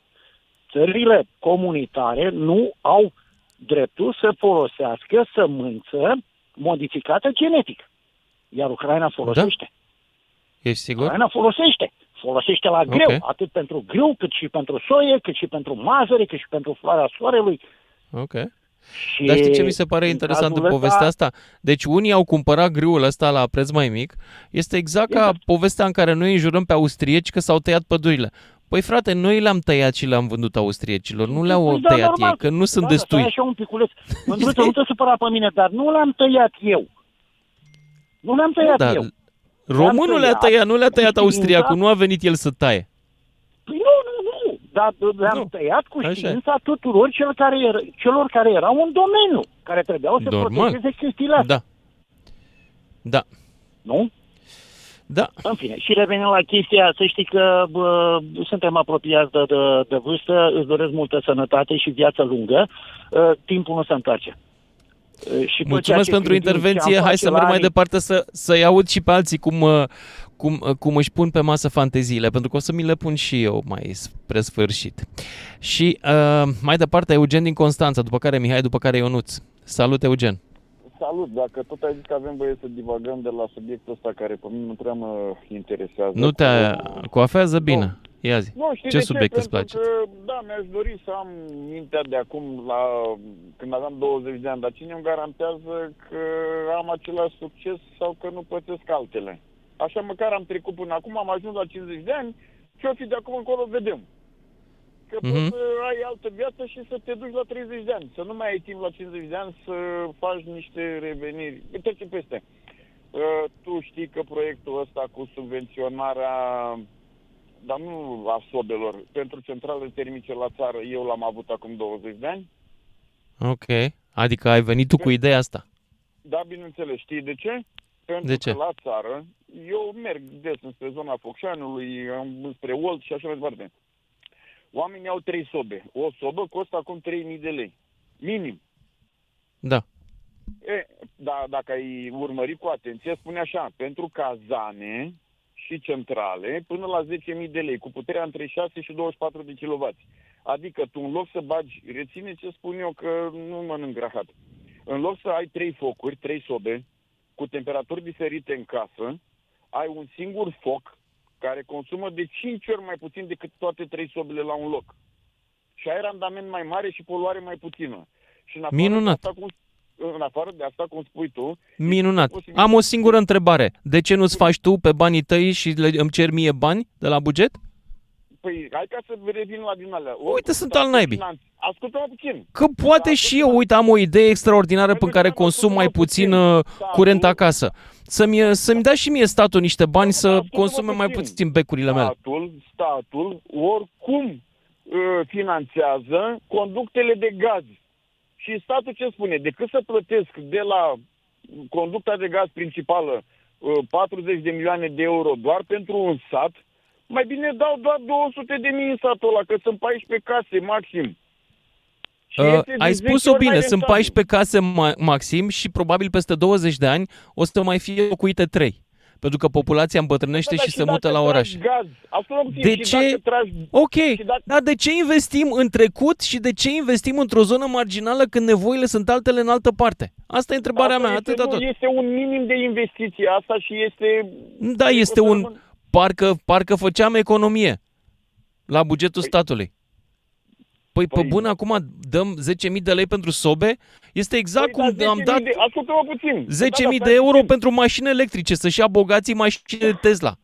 țările comunitare nu au dreptul să folosească sămânță modificată genetic. Iar Ucraina folosește. Da? Ești sigur? Ucraina folosește. Folosește la greu, Ok. atât pentru grâu, cât și pentru soie, cât și pentru mazăre, cât și pentru floarea soarelui. Ok. Și Dar știi ce mi se pare în interesant în cazul povestea ăsta- asta? Deci unii au cumpărat grâul ăsta la preț mai mic. Este exact ca povestea în care noi înjurăm pe austrieci că s-au tăiat pădurile. Păi frate, noi le-am tăiat și le-am vândut austriecilor, nu le-au Păi da, tăiat normal. ei, că nu sunt da, destui. Da, așa un piculeț. Mândruță, nu te supăra pe mine, dar nu l-am tăiat eu. Nu l-am tăiat Da, eu. românul le-a tăiat, nu le-a tăiat cu austriacul, știința- nu a venit el să taie. Păi nu, nu, nu. Dar le-am tăiat cu Așa e. știința tuturor celor care, er- celor care erau în domeniu, care trebuiau să Normal. protejeze chestiile astea. Da. Da. Nu? Da. În fine, și revenim la chestia, să știi că bă, suntem apropiați de, de, de vârstă, îți doresc multă sănătate și viață lungă, uh, timpul nu se întoarce. Uh, Și tot ceea Mulțumesc ce pentru gândim și intervenție. am Hai face să la merg mai anii- departe să, să-i aud și pe alții cum, uh, cum, uh, cum își pun pe masă fanteziile, pentru că o să mi le pun și eu mai spre sfârșit. Și uh, mai departe Eugen din Constanța, după care Mihai, după care Ionuț. Salut, Eugen! Salut, dacă tot ai zis că avem voie să divagăm de la subiectul ăsta care pe mine nu prea mă interesează. Nu te coafează bine? Ia zi. Nu, știi ce de subiect ce? îți place? Pentru că, da, mi-aș dori să am mintea de acum la când aveam 20 de ani, dar cine îmi garantează că am același succes sau că nu pățesc altele? Așa măcar am trecut până acum, am ajuns la 50 de ani, ce-o fi de acum încolo vedem. Că Mhm. poți să ai altă viață și să te duci la 30 de ani. Să nu mai ai timp la 50 de ani să faci niște reveniri. Trece peste. Uh, tu știi că proiectul ăsta cu subvenționarea dar nu a sobelor, pentru centrale termice la țară, eu l-am avut acum 20 de ani. Ok. Adică ai venit tu cu ideea asta. Da, bineînțeles. Știi de ce? Pentru De ce? că la țară, eu merg des înspre zona Focșanului, am- spre Olt și așa mai departe. Oamenii au trei sobe. O sobă costă acum 3.000 de lei. Minim. Da. E, da, dacă ai urmărit cu atenție, spune așa, pentru cazane și centrale, până la 10.000 de lei, cu puterea între 6 și 24 de kW. Adică tu în loc să bagi, reține ce spun eu că nu mănânc rahat. În loc să ai trei focuri, trei sobe, cu temperaturi diferite în casă, ai un singur foc care consumă de 5 ori mai puțin decât toate trei sobele la un loc. Și ai randament mai mare și poluare mai puțină. Și în afară Minunat. De asta, cum, în afară de asta, cum spui tu, Minunat. Am o singură întrebare. De ce nu-ți faci tu pe banii tăi și le, îmi cer mie bani de la buget? Păi, hai ca să revin la din alea. Uite, sunt al naibii. Ascultă-mă puțin. Că poate și eu, uite, am o idee extraordinară pe care consum mai puțin uh, curent acasă. Să-mi, uh, să-mi dea și mie statul niște bani să consume mai puțin becurile mele. Statul, statul, oricum uh, finanțează conductele de gaz. Și statul ce spune? Decât să plătesc de la conducta de gaz principală uh, 40 de milioane de euro doar pentru un sat, mai bine dau doar 200 de mii în satul ăla, că sunt 14 case maxim. Și Uh, este de ai 10 spus-o ori mai bine, sunt rentabil. 14 case ma- maxim și probabil peste 20 de ani o să mai fie locuite 3. Pentru că populația îmbătrânește Da, și dar se mută dacă la tragi oraș. Gaz, ascultă puțin, De și ce? Dacă tragi, Ok, și dacă, dar de ce investim în trecut și de ce investim într-o zonă marginală când nevoile sunt altele în altă parte? Asta e întrebarea asta mea, este, atâta nu, tot. Este un minim de investiție asta și este... Da, este un... Parcă, parcă făceam economie la bugetul statului. Păi, pe bun, acum dăm 10.000 de lei pentru sobe? Este exact Păi, cum da, am 10.000 dat De, ascultă-mă puțin. 10.000 Da, da, de stai euro puțin. pentru mașini electrice, să-și ia bogații mașini Tesla.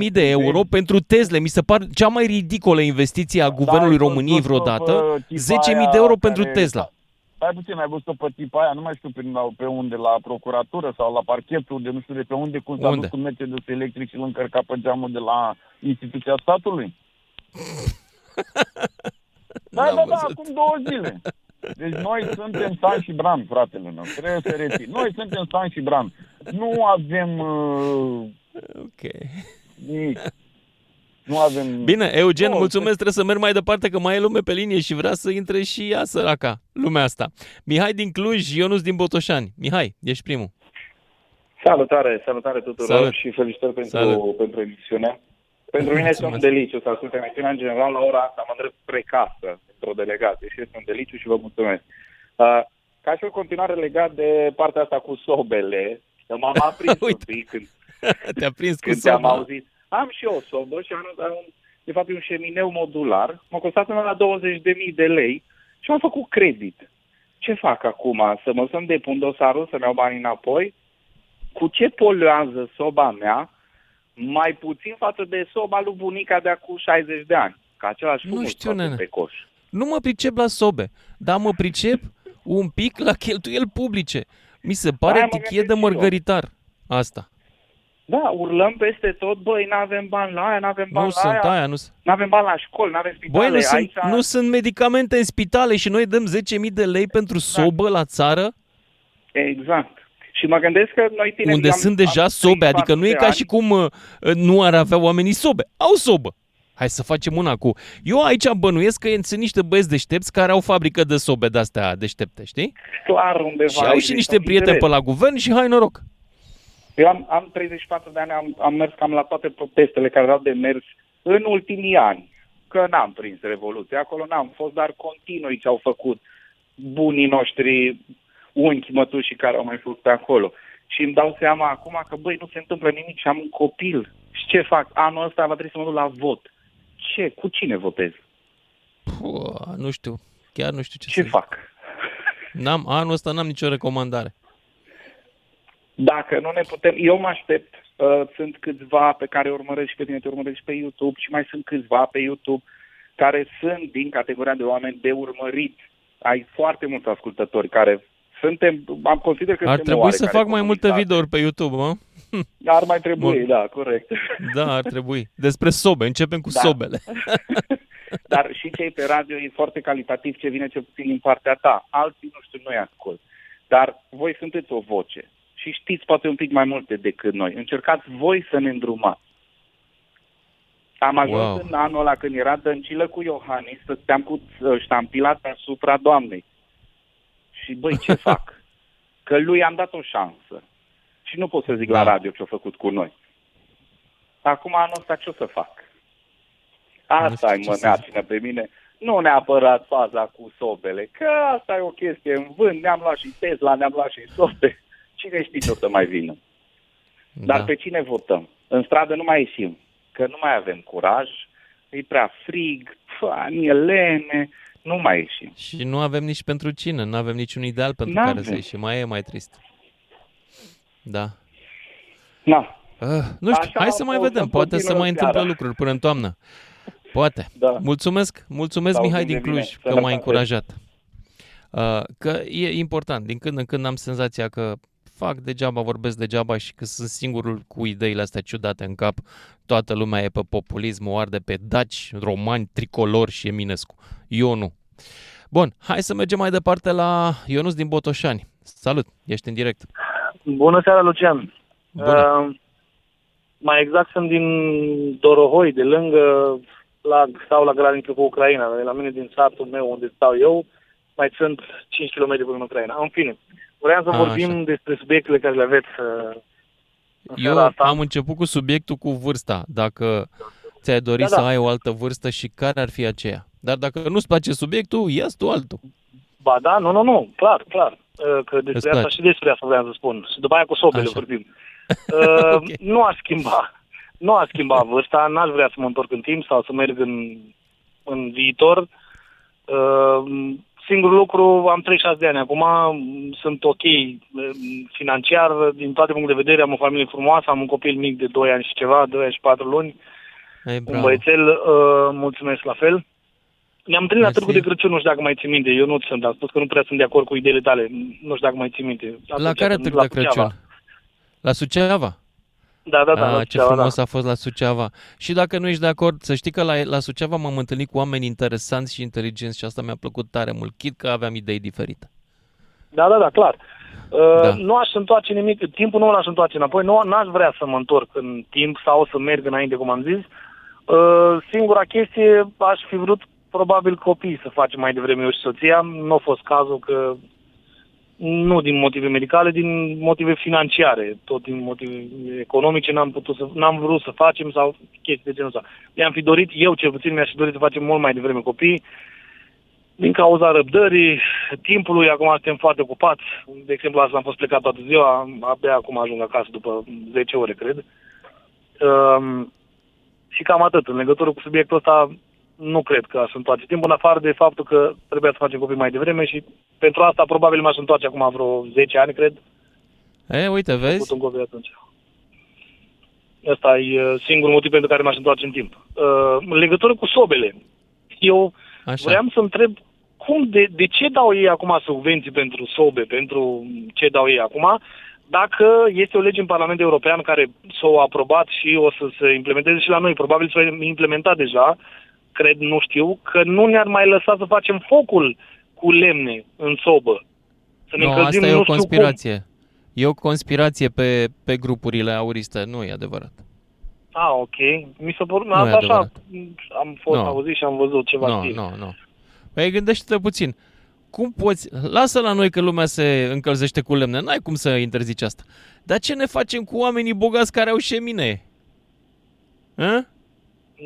10.000 de euro pentru Tesla. Mi se par cea mai ridicolă investiție a Guvernului Da, ai României văzut-o vreodată. pe tipa 10.000 aia de euro care- pentru Tesla. Stai puțin, ai văzut-o pe tipa aia, nu mai știu pe, pe unde, la procuratură sau la parchetul de nu știu de pe unde, cum s-a Unde? dus cu Mercedes electric și îl încărca pe geamul de la instituția statului? Da, da, da, acum două zile. Deci noi suntem San și Bran, fratele meu. Trebuie să reții. Noi suntem San și Bran. Nu avem uh, ok. nimic. Nu avem... Bine, Eugen, Nu, mulțumesc, trebuie să merg mai departe, că mai e lume pe linie și vrea să intre și ea, săraca, lumea asta. Mihai din Cluj, Ionus din Botoșani. Mihai, ești primul. Salutare, salutare tuturor Salut. și felicitări pentru, Salut. pentru emisiune. Pentru mine este un Mulțumesc. deliciu să ascult emisiunea în general. La ora asta mă îndrept spre casă, într-o delegație și este un deliciu și vă mulțumesc. Uh, ca și o continuare legat de partea asta cu sobele, că m-am aprins un pic când, Te-a prins cu când te-am soba. auzit. Am și eu o sobă și am am un, de fapt e un șemineu modular. M-a costat până la 20.000 de lei și am făcut credit. Ce fac acum? Să mă să-mi depun dosarul, să-mi iau banii înapoi? Cu ce poluează soba mea mai puțin față de soba lui bunica de acum 60 de ani? Ca același Nu fumul știu, scoate nene. pe coș. Nu mă pricep la sobe, dar mă pricep un pic la cheltuieli publice. Mi se pare Aia mă tichie de gândesc și eu. mărgăritar asta. Da, urlăm peste tot, băi, n-avem bani la aia, n-avem bani Nu la sunt aia, aia, nu sunt. n-avem bani la școli, n-avem spitale. Băi, nu sunt, Aici... nu sunt medicamente în spitale și noi dăm 10.000 de lei pentru sobă la țară, Exact. Și mă gândesc că noi tinerii unde am, sunt deja am sobe, trăit adică nu e 400 ca ani. și cum uh, uh, nu ar avea oamenii sobe. Au sobă. Hai să facem una cu... Eu aici bănuiesc că sunt niște băieți deștepți care au fabrică de sobe de-astea deștepte, știi? Clar undeva. Și au și există niște un prieteni pe interes. la guvern și hai noroc. Eu am, am 34 de ani, am, am mers cam la toate protestele care erau de mers în ultimii ani. Că n-am prins Revoluția, acolo n-am fost, dar continui ce au făcut bunii noștri unchi, mătușii care au mai fost pe acolo. Și îmi dau seama acum că, băi, nu se întâmplă nimic și am un copil. Și ce fac? Anul ăsta va trebui să mă duc la vot. Ce? Cu cine votez? Puh, nu știu. Chiar nu știu ce, Ce să fac? Zic. N-am, anul ăsta n-am nicio recomandare. Dacă nu ne putem, eu mă aștept, uh, sunt câțiva pe care îi urmăresc și pe tine te urmăresc și pe YouTube și mai sunt câțiva pe YouTube care sunt din categoria de oameni de urmărit. Ai foarte mulți ascultători care suntem, am consider că Ar suntem trebui să oarecare fac mai multe videouri pe YouTube, mă? Ar mai trebui, Bun. da, corect. Da, ar trebui. Despre sobe. Începem cu Da. sobele. Dar și cei pe radio e foarte calitativ ce vine cel puțin din partea ta. Alții, nu știu, nu-i ascult. Dar voi sunteți o voce și știți poate un pic mai multe decât noi. Încercați voi să ne îndrumați. Am ajuns Wow. wow. în anul ăla când era dăncilă cu Iohannis, să stăteam cu uh, ștampilat asupra doamnei. Și băi, ce fac? Că lui am dat o șansă. Și nu pot să zic la radio ce-a făcut cu noi. Acum anul ăsta ce o să fac? Asta știu e ce să măneacină pe mine. Nu neapărat faza cu sobele, că asta e o chestie în vânt. Ne-am luat și Tesla, ne-am luat și sobe. Cine știe ce o să mai vină? Dar Da. pe cine votăm? În stradă nu mai ieșim, că nu mai avem curaj, e prea frig, pfa, e lene, nu mai ieșim. Și nu avem nici pentru cine, nu avem niciun ideal pentru N-avem. care să ieșim. Mai e mai trist. Da. Na. Uh, nu știu, Așa hai să mai o să vedem. Poate să continuă mai întâmple seara. lucruri până în toamnă. Poate. Da. Mulțumesc, mulțumesc Sau Mihai de din bine. Cluj că Sănătate. m-ai încurajat. Uh, că e important. Din când în când am senzația că fac degeaba, vorbesc degeaba și că sunt singurul cu ideile astea ciudate în cap. Toată lumea e pe populism, o arde pe daci, romani, tricolor și Eminescu. Eu nu. Bun, hai să mergem mai departe la Ionuț din Botoșani. Salut, ești în direct. Bună seara, Lucian. Bună. Uh, mai exact sunt din Dorohoi, de lângă, la, stau la graniță cu Ucraina. De la mine din satul meu unde stau eu, mai sunt 5 km până în Ucraina. În fine, vreau să A, vorbim așa. despre subiectele care le aveți uh, în Eu seara asta. am început cu subiectul cu vârsta. Dacă ți-ai dori Da, să da. ai o altă vârstă și care ar fi aceea. Dar dacă nu-ți place subiectul, ia tu altul. Ba da, nu, nu, nu, clar, clar. Uh, Că Îți despre asta place. și despre asta vreau să spun. Și după aia cu sobele Așa. vorbim. Uh, Nu aș schimba. Nu aș schimba vârsta, n-aș vrea să mă întorc în timp sau să merg în, în viitor. Uh, Singurul lucru, am 36 de ani acum, sunt ok uh, financiar, din toate punctele de vedere, am o familie frumoasă, am un copil mic de 2 ani și ceva, 2 ani și 4 luni, Ei, un bravo. băiețel, uh, mulțumesc la fel. Ne-am întâlnit la Târgul de Crăciun, nu știu dacă mai ții minte, eu nu sunt, am spus că nu prea sunt de acord cu ideile tale, nu știu dacă mai ții minte. La Atunci, care când- târg la de Crăciun? Suceava. La Suceava? Da, da, da, Ah, la ce Suceava, frumos da. a fost la Suceava. Și dacă nu ești de acord, să știi că la, la Suceava m-am întâlnit cu oameni interesanți și inteligenți și asta mi-a plăcut tare mult, chit că aveam idei diferite. Da, da, da, clar. Uh, Da. Nu aș întoarce nimic, timpul nu l-aș întoarce înapoi, nu n-aș vrea să mă întorc în timp sau să merg înainte, cum am zis. Uh, singura chestie, aș fi vrut probabil copii să facem mai devreme eu și soția. Nu a fost cazul că nu din motive medicale, din motive financiare, tot din motive economice n-am putut să, n-am vrut să facem sau chestii de genul ăsta. Mi-am fi dorit, eu cel puțin mi-aș fi dorit să facem mult mai devreme copii, din cauza răbdării, timpului, acum suntem foarte ocupați. De exemplu, asta am fost plecat toată ziua, abia acum ajung acasă după 10 ore, cred. Um, și cam atât. În legătură cu subiectul ăsta, nu cred că aș întoarce timpul, în afară de faptul că trebuia să facem copii mai devreme și pentru asta probabil m-aș întoarce acum vreo 10 ani, cred. E, uite, vezi? un copil atunci. Ăsta e uh, singurul motiv pentru care m-aș întoarce în timp. Uh, în legătură cu sobele, eu Așa. vreau să întreb cum, de, de ce dau ei acum subvenții pentru sobe, pentru ce dau ei acum, dacă este o lege în Parlamentul European care s-o aprobat și o să se implementeze și la noi, probabil s-o implementat deja, cred, nu știu, că nu ne-ar mai lăsa să facem focul cu lemne în sobă. Să ne Nu, încălzim, asta e nu o știu conspirație. E o conspirație pe, pe grupurile auriste, nu e adevărat. Cum. Ah, ok. Mi se pare, Nu e asta așa, adevărat. am fost Nu. auzit și am văzut ceva Nu, știri. nu, nu. Păi gândește-te puțin. Cum poți... Lasă la noi că lumea se încălzește cu lemne. N-ai cum să interzici asta. Dar ce ne facem cu oamenii bogați care au șemine? Hă?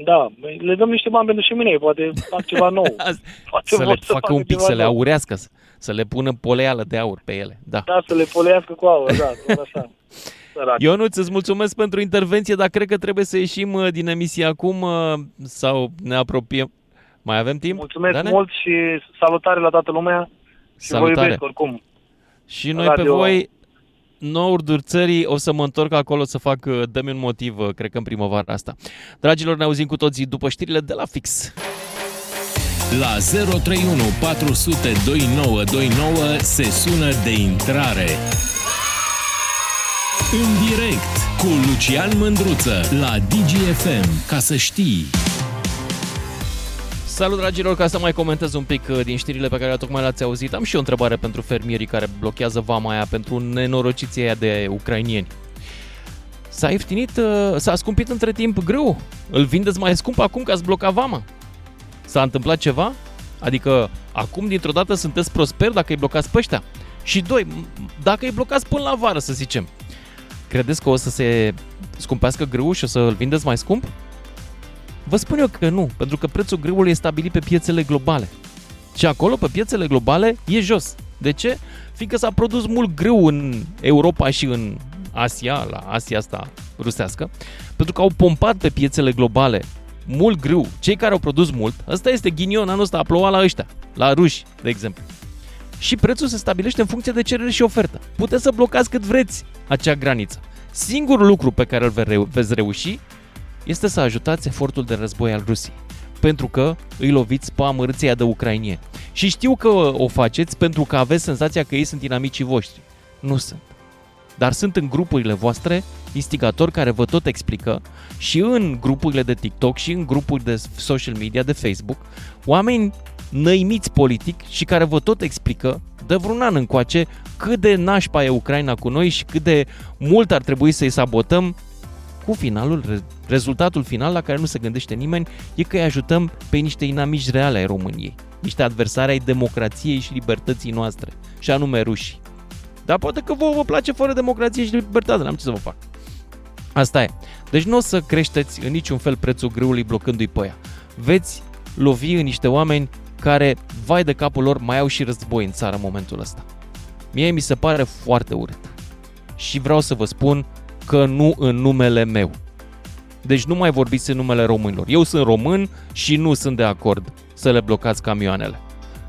Da, băi, le dăm niște bani pentru și mine, poate fac ceva nou. Poate Să le vor facă un pic, ceva să le nou. aurească, să- să le pună poleală de aur pe ele. Da. Da, să le polească cu aur, da, doar așa. Săraci. Ionuț, îți mulțumesc pentru intervenție, dar cred că trebuie să ieșim uh, din emisie acum uh, sau ne apropiem. Mai avem timp? Mulțumesc Dane? mult și salutare la toată lumea. Și vă Salutare. iubesc oricum. Și noi Radio- pe voi, norduri țării, o să mă întorc acolo să fac uh, Dă-mi un motiv, uh, cred că în primăvara asta. Dragilor, ne auzim cu toții după știrile de la fix. La 031 400 2929 se sună de intrare. În direct cu Lucian Mândruță la DGFM, ca să știi. Salut dragilor, ca să mai comentez un pic uh, din știrile pe care tocmai le-ați auzit, am și eu o întrebare pentru fermierii care blochează vama aia pentru nenorociții aia de ucrainieni. S-a ieftinit, uh, s-a scumpit între timp grâu. Îl vindeți mai scump acum că ați blocat vama? S-a întâmplat ceva? Adică acum dintr-o dată sunteți prosper dacă îi blocați pe ăștia? Și doi, m- dacă îi blocați până la vară, să zicem, credeți că o să se scumpească grâul și o să îl vindeți mai scump? Vă spun eu că nu, pentru că prețul grâului e stabilit pe piețele globale. Și acolo, pe piețele globale, e jos. De ce? Fiindcă s-a produs mult grâu în Europa și în Asia, la Asia asta rusească, pentru că au pompat pe piețele globale mult grâu. Cei care au produs mult, ăsta este ghinion, anul ăsta a plouat la ăștia, la ruși, de exemplu. Și prețul se stabilește în funcție de cerere și ofertă. Puteți să blocați cât vreți acea graniță. Singurul lucru pe care îl ve- reu- veți reuși este să ajutați efortul de război al Rusiei. Pentru că îi loviți pe amărâția de ucrainieni. Și știu că o faceți pentru că aveți senzația că ei sunt inamicii voștri. Nu sunt. Dar sunt în grupurile voastre instigatori care vă tot explică și în grupurile de TikTok și în grupuri de social media, de Facebook, oameni năimiți politic și care vă tot explică de vreun an încoace cât de nașpa e Ucraina cu noi și cât de mult ar trebui să-i sabotăm cu finalul, re- rezultatul final la care nu se gândește nimeni e că îi ajutăm pe niște inamici reale ai României, niște adversari ai democrației și libertății noastre, și anume rușii. Dar poate că vouă vă place fără democrație și libertate, n-am ce să vă fac. Asta e. Deci nu o să creșteți în niciun fel prețul grâului blocându-i pe ea. Veți lovi în niște oameni care, vai de capul lor, mai au și război în țară în momentul ăsta. Mie mi se pare foarte urât. Și vreau să vă spun că nu în numele meu. Deci nu mai vorbiți în numele românilor. Eu sunt român și nu sunt de acord să le blocați camioanele.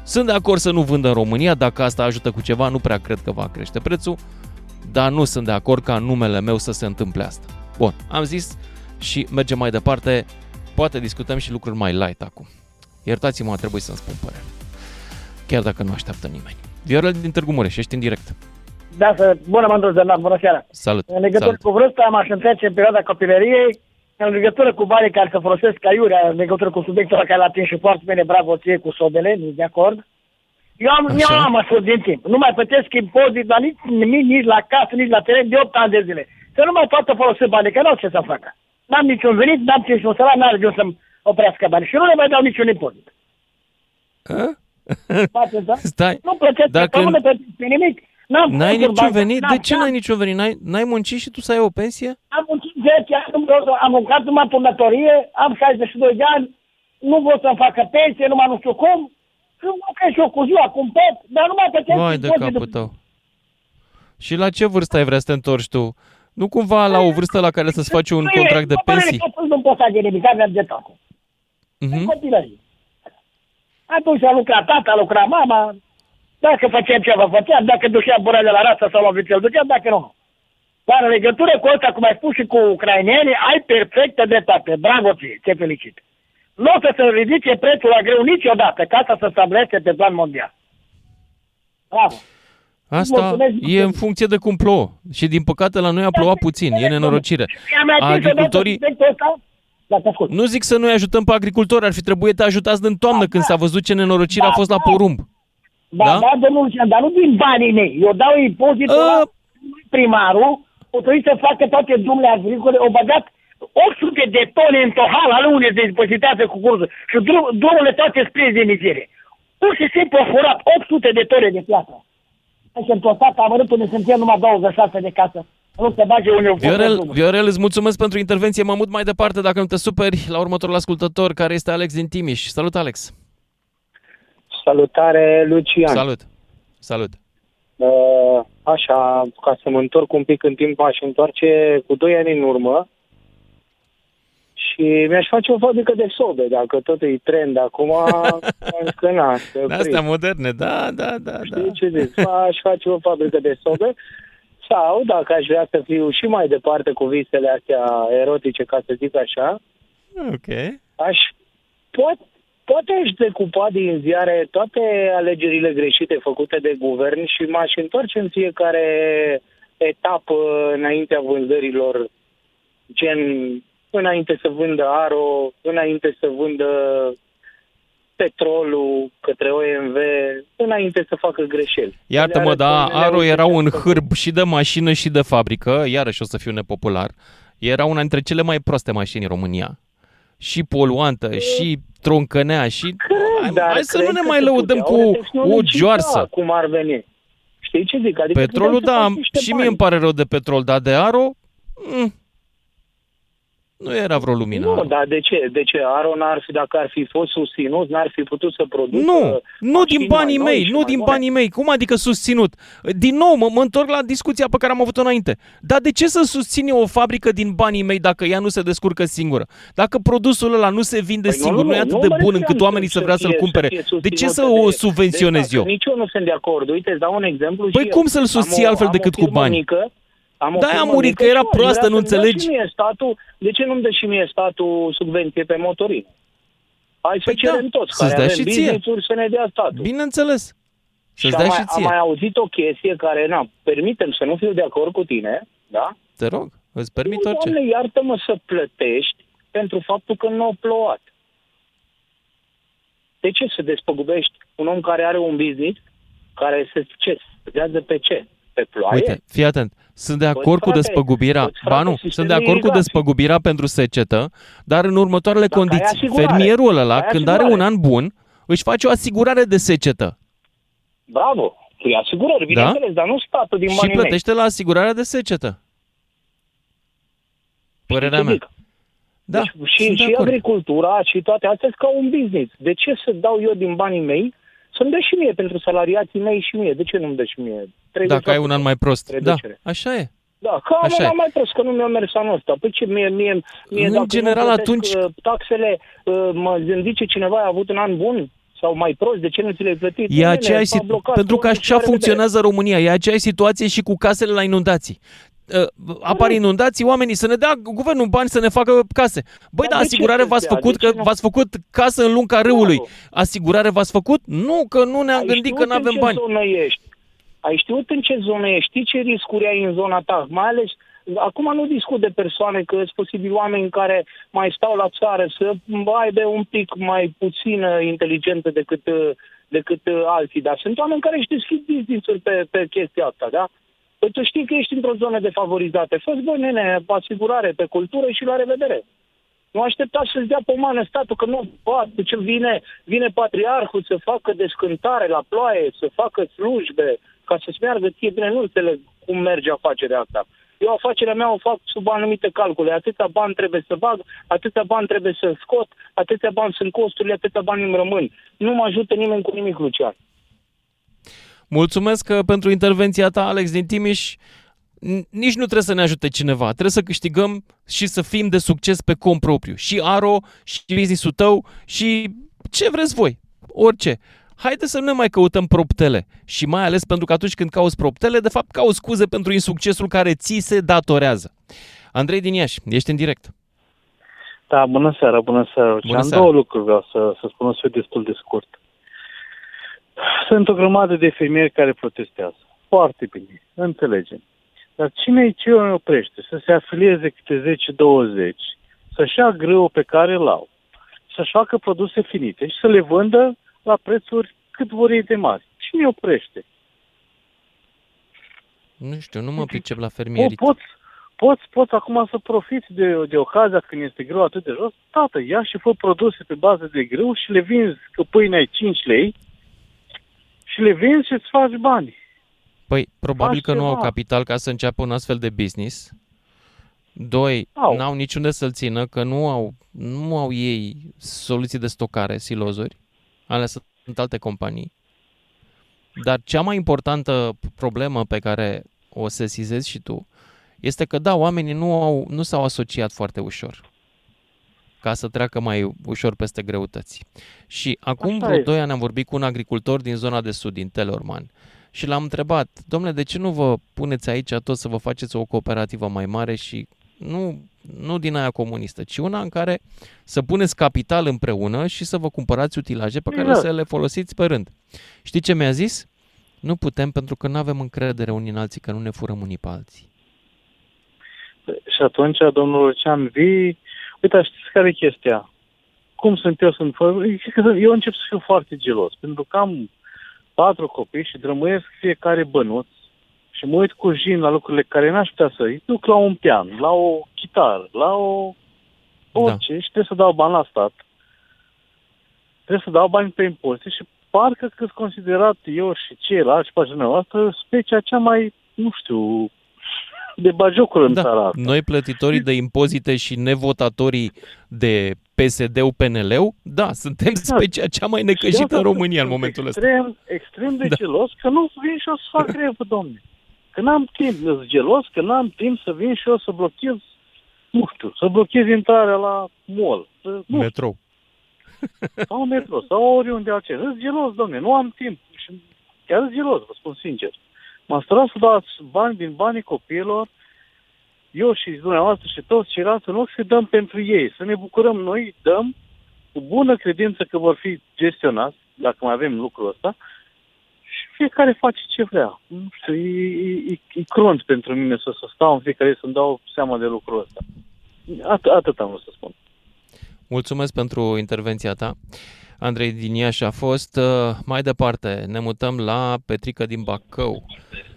Sunt de acord să nu vândă în România, dacă asta ajută cu ceva, nu prea cred că va crește prețul, dar nu sunt de acord ca în numele meu să se întâmple asta. Bun, am zis și mergem mai departe. Poate discutăm și lucruri mai light acum. Iertați-mă, a trebuit să-mi spun părerea. Chiar dacă nu așteaptă nimeni. Viorel din Târgu Mureș, ești în direct. Da, să... bună, Mândruț de Nat, bună seara. Salut. În legătură Salut. cu vârsta, m-aș întrece în perioada copilăriei, în legătură cu banii care se folosesc ca iurea, în legătură cu subiectul ăla care l-a atins și foarte bine, bravo ție cu sobele, nu de acord? Eu am, eu am măsuri din timp. Nu mai plătesc impozit la nici nimic, nici la casă, nici la teren de 8 ani de zile. Să nu mai poată folosi banii, că nu au ce să facă. n-am niciun venit, n-am niciun salar, n-ar ajuns să-mi oprească bani și nu le mai dau niciun impozit. Faceți, da? Stai. Nu plătesc Dacă- Dacă... nu le plătesc pe nimic. N-am N-ai fonduri niciun bancare, venit? n-am De ce cam. n-ai niciun venit? N-ai, n-ai muncit și tu să ai o pensie? Am muncit 10 ani, nu vreau să- am mâncat numai turnătorie, am 62 de ani, nu vreau să-mi facă pensie, numai nu știu cum. Și lucrez și eu cu ziua, cum pot, dar nu mai plătesc Vai de impozit capul tău. Și la ce vârstă ai vrea să te întorci tu? Nu cumva la o vârstă la care să-ți faci un Nu e- contract de după părere, pensii? copil Nu pot să de nimic, aveam de tot. Mhm. În copilărie. Atunci a lucrat tata, a lucrat mama, dacă făceam ceva, făceam, dacă duceam bura de la rasă sau la vicel, duceam, dacă nu. Dar în legătură cu asta, cum ai spus și cu ucrainenii, ai perfectă dreptate. Bravo ție, te felicit. Nu o să se ridice prețul la greu niciodată, ca asta să stabilește pe plan mondial. Bravo. Asta Mulțumesc, e în funcție de cum plouă. Și din păcate la noi a plouat puțin, e nenorocire. Mi-am mai atins odată Agricultorii, subiectul ăsta? Da, te ascult. nu zic să nu-i ajutăm pe agricultori, ar fi trebuit ajutați din toamnă când s-a văzut ce nenorocire a fost la porumb. Da, Da? da, da domnul Lucian, dar nu din banii mei. Eu dau impozitul Ă. la primarul, o trebuie să facă toate drumurile agricole, au băgat 800 de tone în tohal ale unei de depozitează cu curză și drum, drumurile toate spre zenizire. Pur și simplu a furat 800 de tone de piatră. Și în total amărât unde suntem numai 26 de casă. Nu se bage unde au fost Viorel, drumul. Viorel, îți mulțumesc pentru intervenție. Mă mut mai departe dacă nu te superi la următorul ascultător, care este Alex din Timiș. Salut, Alex! Salutare, Lucian. Salut! Salut! Uh, așa, ca să mă întorc un pic în timp, aș întoarce cu 2 ani în urmă și mi-aș face o fabrică de sobe, dacă tot e trend acum, încă na, să De astea moderne, da, da, da. da. Știi ce zic? Aș face o fabrică de sobe sau, dacă aș vrea să fiu și mai departe cu visele astea erotice, ca să zic așa, Ok. aș, poate, poate aș decupa din ziare toate alegerile greșite făcute de guvern și m-aș întoarce în fiecare etapă înaintea vânzărilor, gen înainte să vândă Aro, înainte să vândă petrolul către OMV, înainte să facă greșeli. Iartă-mă, Le da, arătăm, le Aro era uite, un hârb și de mașină și de fabrică, iarăși o să fiu nepopular. Era una dintre cele mai proste mașini în România. Și poluantă, și troncănea, și... Hai, Dar hai să nu cred ne că mai se lăudăm putea, cu o tehnologie, o joarsă. da, Cum ar veni. Știi ce zic? Adică Petrolul, puteai să da, faci niște și bani. mie îmi pare rău de petrol, dar de Aro... mm, nu era vreo lumină. Nu, dar de ce? De ce? Aro n-ar fi, dacă ar fi fost susținut, n-ar fi putut să producă Nu, nu din mașini banii mai noi mei, și nu mai din bune? banii mei. Cum adică susținut? Din nou, mă, mă întorc la discuția pe care am avut-o înainte. Dar de ce să susțin eu o fabrică din banii mei dacă ea nu se descurcă singură? Dacă produsul ăla nu se vinde Păi nu, singur, nu, nu, e nu, atât nu de mă bun referam încât să- oamenii să să vrea să-l fie- cumpere. fie De ce să susținută o de- subvenționez de eu? fapt, Nici eu nu sunt de acord. Uite, îți dau un exemplu Păi și cum eu. să-l susții Am o- altfel am o decât cu firmă bani? Mică, am o Da, firmă am murit, mică că era și aș proastă, vrea nu să-mi dea înțelegi? și mie statul, de ce nu-mi dă și mie statul subvenție pe motorin? Hai să Păi da, cerem toți să-ți care dea avem și ție. business-uri să ne dea statul. Bineînțeles. Și Să-ți am dea mai, și am ție. mai auzit o chestie care, na, permitem să nu fiu de acord cu tine, da? Te rog, îți permit Nu, orice. Doamne, iartă-mă să plătești pentru faptul că nu a plouat. De ce să despăgubești un om care are un business care se ce? Studiază pe ce? Pe ploaie? Uite, fii atent. Sunt de Păi, acord cu frate, despăgubirea. păi, frate, Ba nu, sistem sunt de acord cu irigații. despăgubirea pentru secetă, dar în următoarele Dacă ai condiții. asigurare. Fermierul ăla, Ai când are un asigurare. an bun, își face o asigurare de secetă Bravo! Păi asigurări, bineînțeles, dar nu statul din și banii mei. plătește la asigurarea de secetă. Părerea ce mea. zic? Da, Deci, și, sunt de și acord. agricultura și toate astea sunt ca un business. De ce să dau eu din banii mei să-mi dă și mie pentru salariații mei și mie? De ce nu-mi dă și mie? 30 Dacă ai un an mai prost. Da, reducere. așa e. Da, că am Așa un e. an mai prost, că nu mi-a mers anul ăsta. Păi ce mie, mie, mie În dacă general, nu plătesc, atunci- uh, taxele, uh, mă zice cineva a avut un an bun sau mai prost, de ce nu ți le-ai plătit? E Bine, aceeași s-a sit- blocat pentru că totul și așa la revedere. funcționează România. E aceeași situație și cu casele la inundații. Uh, Apar inundații, oamenii să ne dea guvernul bani să ne facă case. Băi, Dar dar de ce asigurare să-ți v-ați dea? făcut De ce că nu? v-ați făcut casă în lunga râului. Asigurare v-ați făcut? Nu, că nu ne-am Ai gândit că știut nu avem în ce bani. zonă ești. Ai știut în ce zonă ești, știi ce riscuri ai în zona ta, mai ales Acum nu discut de persoane, că sunt posibil oameni care mai stau la țară să aibă un pic mai puțină inteligentă decât, uh, decât uh, alții, dar sunt oameni care își deschid business-uri pe, pe chestia asta, da? Păi tu știi că ești într-o zonă defavorizată. Fă-ți, bă, nene, asigurare pe cultură și la revedere. Nu aștepta să-ți dea pomană statul, că nu poate, ce vine, vine patriarhul să facă descântare la ploaie, să facă slujbe, ca să-ți meargă ție bine. Nu înțeleg cum merge afacerea asta. Eu afacerea mea o fac sub anumite calcule. Atâția bani trebuie să bag, atâția bani trebuie să scot, atâția bani sunt costurile, atâția bani îmi rămân. Nu mă ajută nimeni cu nimic, Lucian. Mulțumesc uh, pentru intervenția ta, Alex din Timiș. Nici nu trebuie să ne ajute cineva. Trebuie să câștigăm și să fim de succes pe cont propriu. Și Aro, și business-ul tău, și ce vreți voi. Orice. Haideți să nu ne mai căutăm proptele. Și mai ales pentru că atunci când cauți proptele, de fapt cauți scuze pentru insuccesul care ți se datorează. Andrei din Iași, ești în direct. Da, bună seara, bună seara. Bună Am seara. două lucruri vreau să, să spun, o să fiu destul de scurt. Sunt o grămadă de femei care protestează. Foarte bine, înțelegem. Dar cine e ce îi oprește? Să se afilieze câte 10-20, să-și ia grâu pe care îl au, să-și facă produse finite și să le vândă la prețuri cât vor ei de mari. Cine îi oprește? Nu știu, nu mă pricep la Po- fermierit. poți, poți, poți acum să profiți de, de ocazia când este greu atât de jos. Tată, ia și fă produse pe bază de grâu și le vinzi că pâine ai 5 lei și le vinzi și îți faci bani. Păi, probabil Faci că nu au ceva. capital ca să înceapă un astfel de business. Doi, Au. n-au niciunde să-l țină, că nu au, nu au ei soluții de stocare, silozuri. Alea sunt alte companii. Dar cea mai importantă problemă pe care o sesizezi și tu este că, da, oamenii nu, au, nu s-au asociat foarte ușor ca să treacă mai ușor peste greutăți. Și acum Asta vreo e. 2 ani am vorbit cu un agricultor din zona de sud, din Telorman, și l-am întrebat, domnule, de ce nu vă puneți aici tot să vă faceți o cooperativă mai mare și nu, nu din aia comunistă, ci una în care să puneți capital împreună și să vă cumpărați utilaje pe care Exact. să le folosiți pe rând. Știi ce mi-a zis? Nu putem pentru că nu avem încredere unii în alții, că nu ne furăm unii pe alții. Și atunci, domnul Lucian, vii... Uite, știți care e chestia? Cum sunt eu? Sunt... Eu încep să fiu foarte gelos, pentru că am patru copii și drămâiesc fiecare bănuț și mă uit cu jin la lucrurile care n-aș putea să îi duc la un pian, la o chitară, la o orice da. și trebuie să dau bani la stat. Trebuie să dau bani pe impozite și parcă că sunt considerat eu și ceilalți și pe noastră specia cea mai, nu știu, de bagiocură în Da, țara asta. noi plătitorii de impozite și nevotatorii de PSD-ul, PNL-ul, da, suntem specia cea mai Și necăjită asta în România în sunt momentul ăsta. extrem, extrem de Da. gelos că nu vin și eu să fac grevă, domne. Că n-am timp, sunt gelos că n-am timp să vin și eu să blochez, nu știu, să blochez intrarea la mall. Să, nu Metrou. sau în metro, sau oriunde altceva. Sunt gelos, domne, nu am timp. Și chiar sunt gelos, vă spun sincer. M-am stărat să dau bani din banii copiilor, eu și dumneavoastră și toți ceilalți, în loc să dăm pentru ei, să ne bucurăm noi, dăm cu bună credință că vor fi gestionați, dacă mai avem lucrul ăsta, și fiecare face ce vrea. Nu știu, e, e, e, e crunt pentru mine să, să stau în fiecare zi să-mi dau seama de lucrul ăsta. At, atât am vrut să spun. Mulțumesc pentru intervenția ta. Andrei din Iași a fost. Uh, Mai departe, ne mutăm la Petrica din Bacău.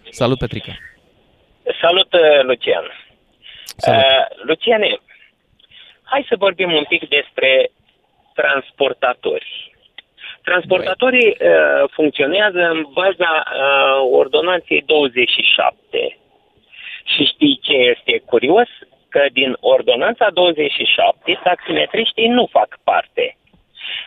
Salut, Petrica! Salut, uh, Lucian. Salut. Uh, Luciane, hai să vorbim un pic despre transportatori. Transportatorii uh, funcționează în baza uh, ordonanței 27. Și știi ce este curios? Că din ordonanța 27, taximetriștii nu fac parte.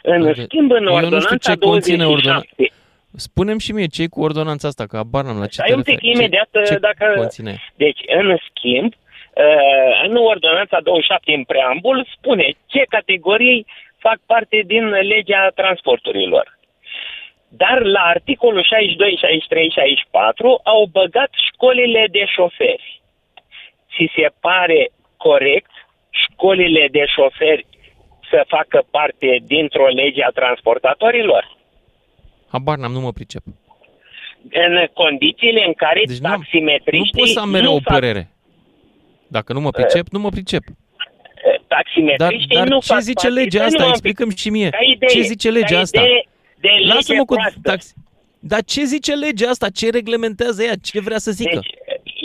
În Uite, schimb, în eu nu știu ordonanța ce conține 27... ordonanța. Spune-mi și mie ce e cu ordonanța asta, că abar n-am la ce Stai te un pic referi. imediat ce, ce dacă... conține? Deci, în schimb, uh, în ordonanța 27 în preambul spune ce categorii fac parte din legea transporturilor. Dar la articolul 62, 63, 64 au băgat școlile de șoferi. Ți se pare corect școlile de șoferi să facă parte dintr-o lege a transportatorilor? Habar n-am, nu mă pricep. În condițiile în care Deci deci nu, taximetriștii nu pot să am mereu o fac părere. Dacă nu mă pricep, nu mă pricep. Dar, taximetriștii dar nu ce fac zice parte- legea Stai asta? numai un pic. Explicăm și mie. Ca idee, Ce zice legea ca asta? idee de Lasă-mă lege cu proastă. taxi. Dar ce zice legea asta? Ce reglementează ea? Ce vrea să zică? Deci,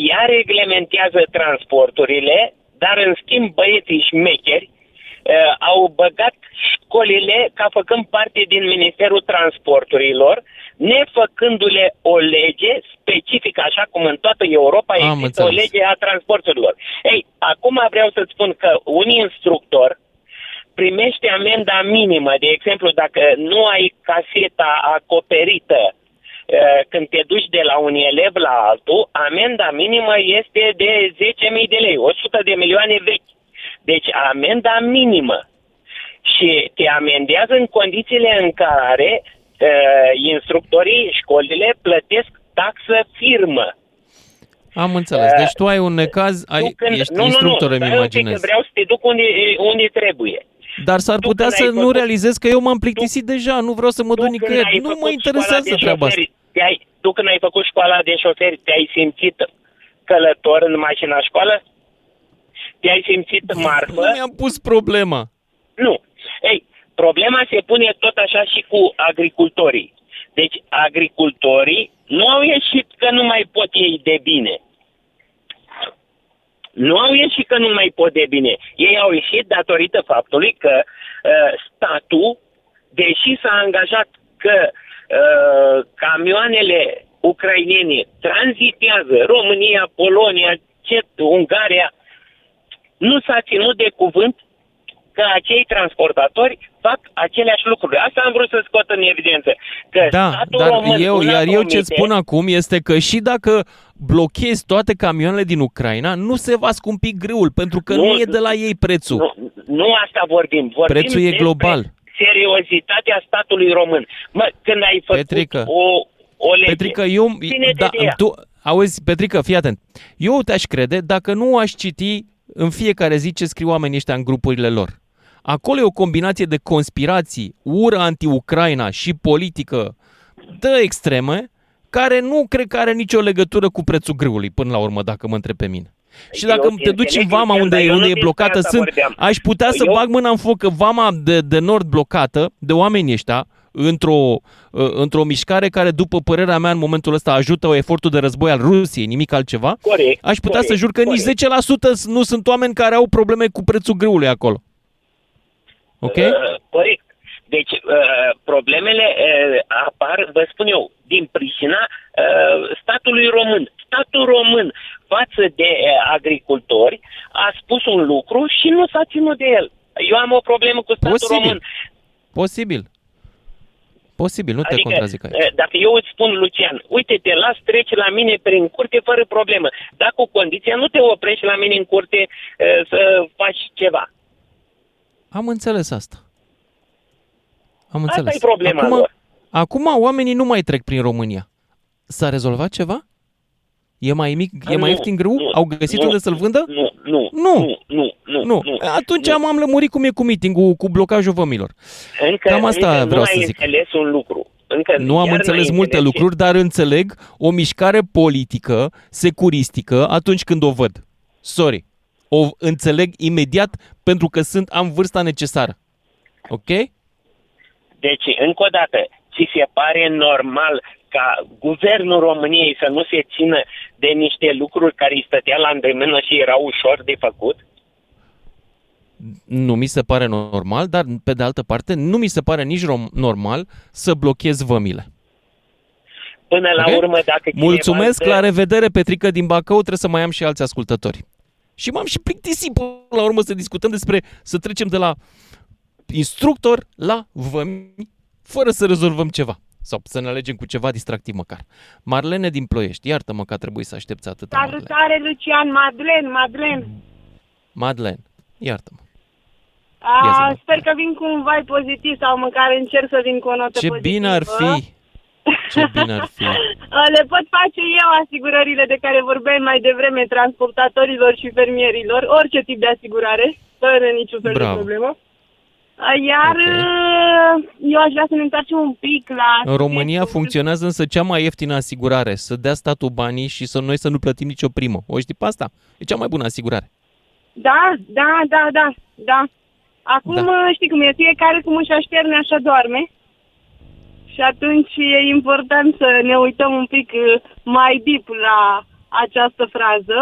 ea reglementează transporturile, dar în schimb băieții șmecheri uh, au băgat școlile ca făcând parte din Ministerul Transporturilor, nefăcându-le o lege specifică, așa cum în toată Europa Am există o înțeles. lege a transporturilor. Ei, acum vreau să-ți spun că un instructor primește amenda minimă, de exemplu, dacă nu ai caseta acoperită eh, când te duci de la un elev la altul, amenda minimă este de 10.000 de lei, 100 de milioane vechi. Deci amenda minimă. Și te amendează în condițiile în care uh, instructorii, școlile plătesc taxă firmă. Am înțeles. Deci tu ai un necaz, ai, Tu când- ești nu, instructor, nu, nu, îmi stai un pic, că imaginez. vreau să te duc unde, unde trebuie. Dar s-ar Tu putea când să ai nu făcut- realizez că eu m-am plictisit deja, nu vreau să mă duc Când nicăieri. ai Nu făcut mă interesează școala de treaba asta. șoferi, Te-ai, tu când ai făcut școala de șoferi, te-ai simțit călător în mașina școală? Te-ai simțit marfă? Nu mi-am pus problema. Nu. Ei, problema se pune tot așa și cu agricultorii. Deci agricultorii nu au ieșit că nu mai pot ei de bine. Nu au ieșit că nu mai pot de bine. Ei au ieșit datorită faptului că uh, statul, deși s-a angajat că uh, camioanele ucrainene tranzitează România, Polonia, Cet, Ungaria, nu s-a ținut de cuvânt că acei transportatori fac aceleași lucruri. Asta am vrut să scot în evidență. Că Da, statul dar român eu, una iar eu ce promite- spun acum este că și dacă blochezi toate camioanele din Ucraina, nu se va scumpi grâul, pentru că nu, Nu, e de la ei prețul. Nu, nu asta vorbim. vorbim Prețul e despre global. seriozitatea statului român. Mă, când ai făcut Petrică. o, o lege, Petrică, eu, ține-te da, de ea. tu, auzi, Petrică, fii atent. Eu te-aș crede dacă nu aș citi în fiecare zi ce scriu oamenii ăștia în grupurile lor. Acolo e o combinație de conspirații, ură anti-Ucraina și politică de extreme, care nu cred că are nicio legătură cu prețul grâului, până la urmă, dacă mă întreb pe mine. Și Eu dacă te te duci în înțeleg, vama Lucian, unde, dar eu unde nu e despre blocată, asta sunt, vorbeam. aș putea să Eu- bag mâna în foc că vama de, de nord blocată de oamenii ăștia într-o, uh, într-o mișcare care, după părerea mea, în momentul ăsta ajută efortul de război al Rusiei, nimic altceva, Corect, aș putea corect, să jur că corect. nici 10% nu sunt oameni care au probleme cu prețul grâului acolo. Ok? Uh, corect. Deci, uh, problemele uh, apar, vă spun eu, din pricina uh, statului român. Statul român față de uh, agricultori a spus un lucru și nu s-a ținut de el. Eu am o problemă cu statul Posibil. român. Posibil. Posibil, nu te Adică, contrazic aici. uh, dacă eu îți spun, Lucian, uite, te las, treci la mine prin curte fără problemă. Dar cu condiția nu te oprești la mine în curte uh, să faci ceva. Am înțeles asta. Am Asta înțeles. e problema acum, lor. acum oamenii nu mai trec prin România. S-a rezolvat ceva? E mai mic, e Nu, mai ieftin grâu? nu, Au găsit nu, unde să-l vândă? Nu, nu, Nu. nu, nu, Nu. nu. Atunci nu. am lămurit cum e cu meeting cu blocajul vămilor. Încă, Cam asta încă vreau nu să ai zic. înțeles un lucru. Încă Nu am iar înțeles n-ai multe înțeles lucruri, dar înțeleg o mișcare politică, securistică, atunci când o văd. Sorry. O înțeleg imediat pentru că sunt am vârsta necesară. Ok? Deci, încă o dată, ți se pare normal ca guvernul României să nu se țină de niște lucruri care îi stătea la îndemână și erau ușor de făcut? Nu mi se pare normal, dar pe de altă parte nu mi se pare nici rom- normal să blochez vămile. Până la Ok? urmă, dacă cineva Mulțumesc, îți dă- la revedere, Petrică din Bacău, trebuie să mai am și alți ascultători. Și m-am și plictisit până la urmă să discutăm despre, să trecem de la instructor la vămi, fără să rezolvăm ceva. Sau să ne alegem cu ceva distractiv măcar. Marlene din Ploiești, iartă-mă că a trebuit să aștepți atât. Marlene. Salutare, Lucian, Madlen, Madlen. Madlen, iartă-mă. A, Ia zi, sper că vin cu un vibe pozitiv sau măcar încerc să vin cu o notă Ce pozitivă. bine ar fi! Ce bine ar fi! A, Le pot face eu asigurările de care vorbeai mai devreme transportatorilor și fermierilor, orice tip de asigurare, fără niciun fel Bravo. de problemă. A, Iar okay. eu aș vrea să ne întoarcem un pic la... În România funcționează însă cea mai ieftină asigurare, să dea statul banii și să noi să nu plătim nicio primă. O știi pe asta? E cea mai bună asigurare. Da, da, da, da, da. Acum Da. știi cum e, fiecare cum își așterne, așa doarme. Și atunci e important să ne uităm un pic uh, mai deep la această frază.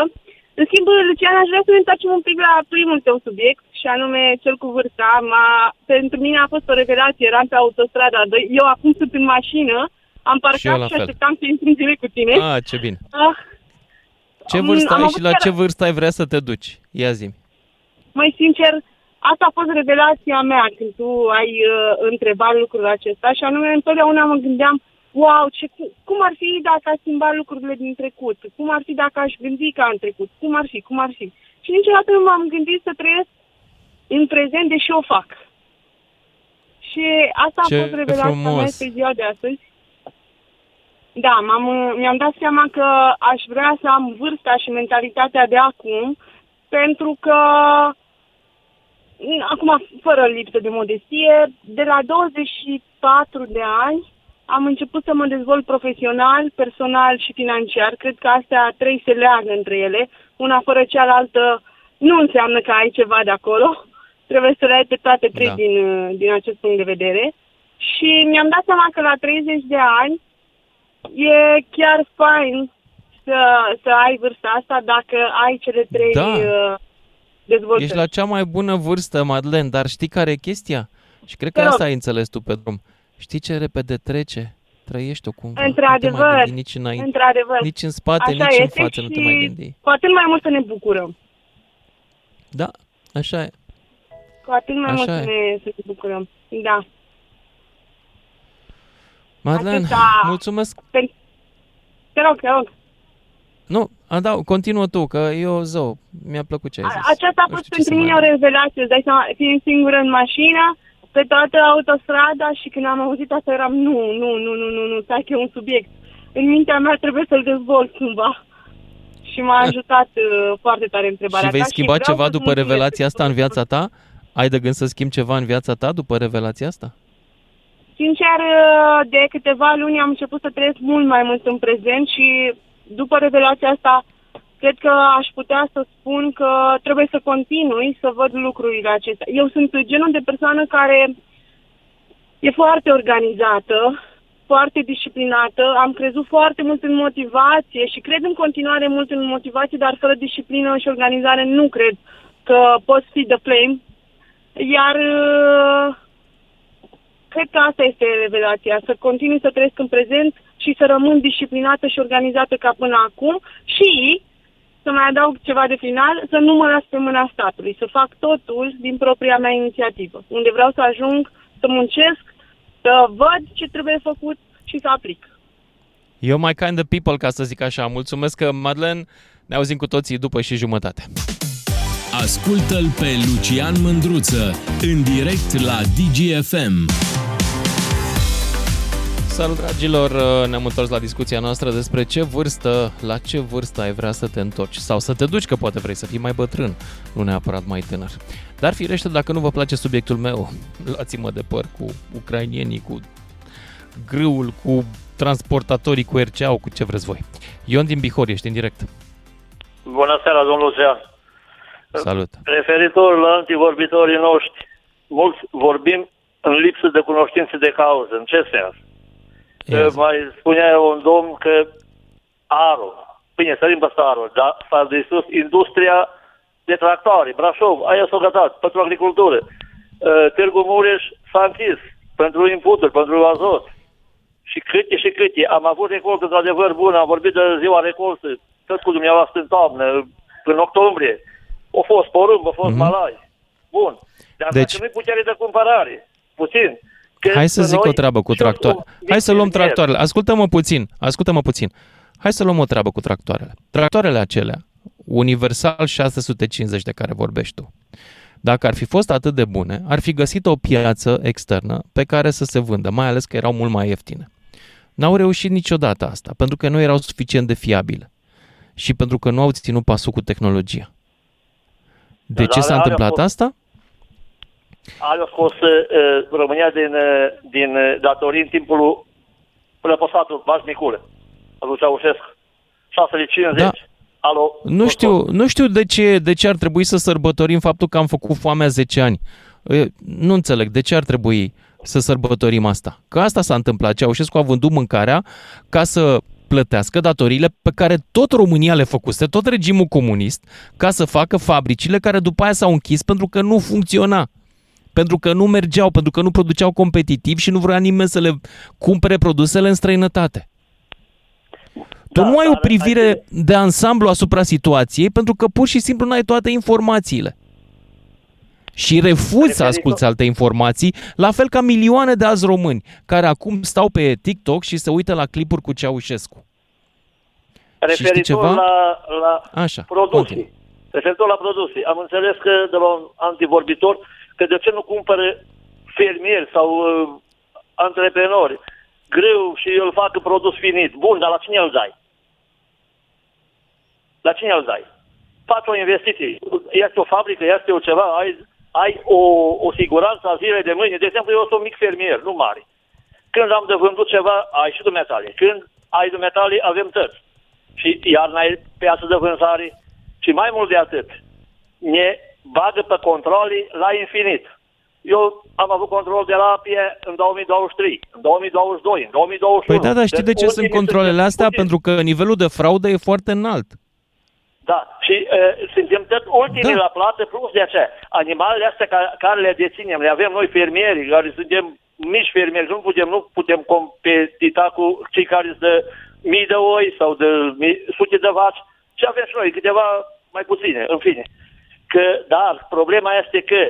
În schimb, Lucian, aș vrea să ne întoarcem un pic la primul tău subiect, și anume cel cu vârsta. M-a, pentru mine a fost o revelație, eram pe autostrada 2, eu acum sunt în mașină, am Și eu parcat la și, fel. așteptam să intru în direct cu tine. Ah, ce bine. Ah, Ce Am- vârstă am ai avut și la chiar- ce vârstă ai vrea să te duci? Ia zi mai sincer, asta a fost revelația mea când tu ai uh, întrebat lucrul acesta și anume întotdeauna mă gândeam wow, ce, cum ar fi dacă aș schimba lucrurile din trecut? Cum ar fi dacă aș gândi ca în trecut? Cum ar fi? Cum ar fi? Și niciodată nu m-am gândit să trăiesc în prezent, deși o fac. Și asta a Ce fost revelația mea frumos! pe ziua de astăzi. Da, m-am, mi-am dat seama că aș vrea să am vârsta și mentalitatea de acum, pentru că, acum, fără lipsă de modestie, de la 24 de ani am început să mă dezvolt profesional, personal și financiar. Cred că astea trei se leagă între ele. Una fără cealaltă nu înseamnă că ai ceva de acolo. Trebuie să le ai pe toate trei Da. din, din acest punct de vedere. Și mi-am dat seama că la 30 de ani e chiar fain să, să ai vârsta asta dacă ai cele trei Da. uh, dezvoltări. Ești la cea mai bună vârstă, Madlen, dar știi care e chestia? Și cred că Te rog. asta ai înțeles tu pe drum. Știi ce repede trece? Trăiește-o cumva. Nu te Într-adevăr, mai gândi nici înainte. într-adevăr. Nici în spate, Așa nici în este față nu te și mai gândi. Cu atât mai mult să ne bucurăm. Da, așa e. Cu atât mai Așa mult e. să ne, să ne bucurăm. Da. Madlen, Atâta- mulțumesc. Pe... Te rog, te rog. Nu, a, da, continuă tu, că eu zău, mi-a plăcut ce ai zis. Aceasta a Nu fost știu ce pentru să mine mai o revelație, îți dai seama, fiind singură în mașină, pe toată autostrada și când am auzit asta eram, nu, nu, nu, nu, nu, nu, stai că e un subiect. În mintea mea trebuie să-l dezvolt cumva. Și m-a ajutat uh, foarte tare întrebarea Și vei ta schimba vreau ceva să-ți după mulțumesc. revelația asta în viața ta? Ai de gând să schimbi ceva în viața ta după revelația asta? Sincer, uh, de câteva luni am început să trăiesc mult mai mult în prezent și după revelația asta, cred că aș putea să spun că trebuie să continui să văd lucrurile acestea. Eu sunt genul de persoană care e foarte organizată, foarte disciplinată, am crezut foarte mult în motivație și cred în continuare mult în motivație, dar fără disciplină și organizare nu cred că poți fi the flame. Iar uh, cred că asta este revelația, să continui să trăiesc în prezent și să rămân disciplinată și organizată ca până acum și să mai adaug ceva de final, să nu mă las pe mâna statului, să fac totul din propria mea inițiativă. Unde vreau să ajung, să muncesc, să văd ce trebuie făcut și să aplic. Eu my kind of people, ca să zic așa. Mulțumesc că, Madlen, ne auzim cu toții după și jumătate. Ascultă-l pe Lucian Mândruță în direct la DGFM. Salut, dragilor! Ne-am întors la discuția noastră despre ce vârstă, la ce vârstă ai vrea să te întorci sau să te duci, că poate vrei să fii mai bătrân, nu neapărat mai tânăr. Dar firește, dacă nu vă place subiectul meu, luați-mă de păr cu ucrainienii, cu grâul, cu transportatorii, cu RCA, cu ce vreți voi. Ion din Bihor, ești în direct. Bună seara, domnul Lucian. Salut! Referitor la antivorbitorii noștri, mulți vorbim în lipsă de cunoștințe de cauză. În ce sens? Că mai spunea un domn că Aro, bine, sărim peste Aro, dar s-a distrus industria de tractoare, Brașov, aia s-a gătat pentru agricultură. Uh, Târgu Mureș s-a închis pentru inputuri, pentru azot. Și câte și câte. Am avut recoltă într-adevăr bună, am vorbit de ziua recoltă, tot cu dumneavoastră în toamnă, în octombrie. A fost porumb, a fost mm-hmm. malai. Bun. Dar Deci- deci... dacă nu-i putere de cumpărare, puțin. Că Hai să zic noi o treabă cu tractoare. Hai să luăm tractoarele. Ascultă-mă puțin, ascultă-mă puțin. Hai să luăm o treabă cu tractoarele. Tractoarele acelea, Universal 650 de care vorbești tu, dacă ar fi fost atât de bune, ar fi găsit o piață externă pe care să se vândă, mai ales că erau mult mai ieftine. N-au reușit niciodată asta, pentru că nu erau suficient de fiabile și pentru că nu au ținut pasul cu tehnologia. De Da, ce dar s-a alea întâmplat au fost- asta? A scos uh, România din, uh, din uh, datorii în timpul lui prăpăsatul Vaș Micule, al lui Ceaușescu. 6 de 50. Da. Alo, Nu știu, nu știu de ce, de ce ar trebui să sărbătorim faptul că am făcut foamea 10 ani. E, Nu înțeleg de ce ar trebui să sărbătorim asta. Că asta s-a întâmplat. Ceaușescu a vândut mâncarea ca să plătească datoriile pe care tot România le făcuse, tot regimul comunist, ca să facă fabricile care după aia s-au închis pentru că nu funcționa. Pentru că nu mergeau, pentru că nu produceau competitiv și nu vrea nimeni să le cumpere produsele în străinătate. Tu Da, nu ai o dar privire ai- de ansamblu asupra situației pentru că pur și simplu nu ai toate informațiile. Și refuzi să Referitor- asculți alte informații, la fel ca milioane de azi români care acum stau pe TikTok și se uită la clipuri cu Ceaușescu. știi Referitor ceva? la, la Așa, produsii. continuă. Referitor la produsii. Am înțeles că de la un antivorbitor că de ce nu cumpără fermieri sau uh, antreprenori greu și îl fac produs finit. Bun, dar la cine îl dai? La cine îl dai? Faci o investiție. Este o fabrică, este o ceva, ai, ai o, o siguranță a zilei de mâine. De exemplu, eu sunt un mic fermier, nu mare. Când am de vândut ceva, ai și dumneatale. Când ai dumneatale, avem tăți. Și iarna e piață de vânzare. Și mai mult de atât, ne bagă pe controle la infinit. Eu am avut control de la apie în 2023, în 2022, în 2021. Păi da, dar știi de ce sunt ultimii controlele suntem astea? puțini. Pentru că nivelul de fraudă e foarte înalt. Da, și uh, suntem tot ultimii da. la plată, plus de aceea. Animalele astea ca, care le deținem, le avem noi fermieri, care suntem mici fermieri, nu putem, nu putem competita cu cei care sunt de mii de oi sau de mii, sute de vaci, și avem și noi câteva mai puține, în fine. Că, dar problema este că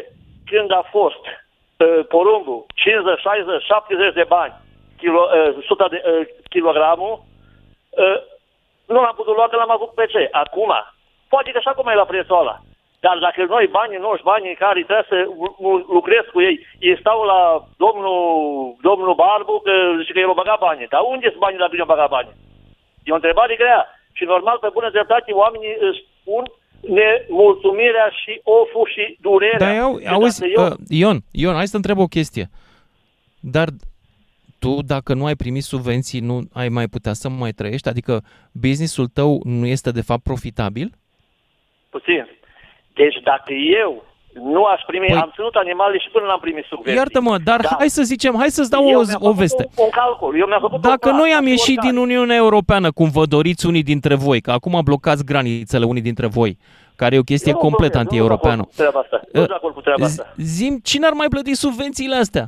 când a fost uh, porumbul 50, 60, 70 de bani kilo, uh, 100 de uh, kilogramul, uh, nu l-am putut lua că l-am avut pe ce. Acum, poate că și acum e la prețul ăla. Dar dacă noi banii noștri, banii care trebuie să lu- lu- lucrez cu ei, ei stau la domnul, domnul Barbu, că zice că el o băgat banii. Dar unde sunt banii dacă nu băgat banii? E o întrebare grea. Și normal, pe bună dreptate, oamenii își spun nemulțumirea și oful și durerea. Dar au, Și auzi, dacă eu- uh, Ion, Ion, hai să te întreb o chestie. Dar tu, dacă nu ai primit subvenții, nu ai mai putea să mai trăiești? Adică businessul tău nu este de fapt profitabil? Puțin. Deci dacă eu nu aș primi, Păi- am ținut animale și până n-am primit subvenții. Iartă-mă, dar Da. hai să zicem, hai să-ți dau Eu o, mi-am o făcut veste. Un, un calcul. Eu mi-am făcut un Dacă plan, noi am ca și ieșit oricare. din Uniunea Europeană, cum vă doriți unii dintre voi, că acum blocați granițele unii dintre voi, care e o chestie Eu nu complet blochez, nu sunt de acord anti-europeană. cu treaba asta. Nu sunt de acord cu treaba Z- asta. Zim, cine ar mai plăti subvențiile astea?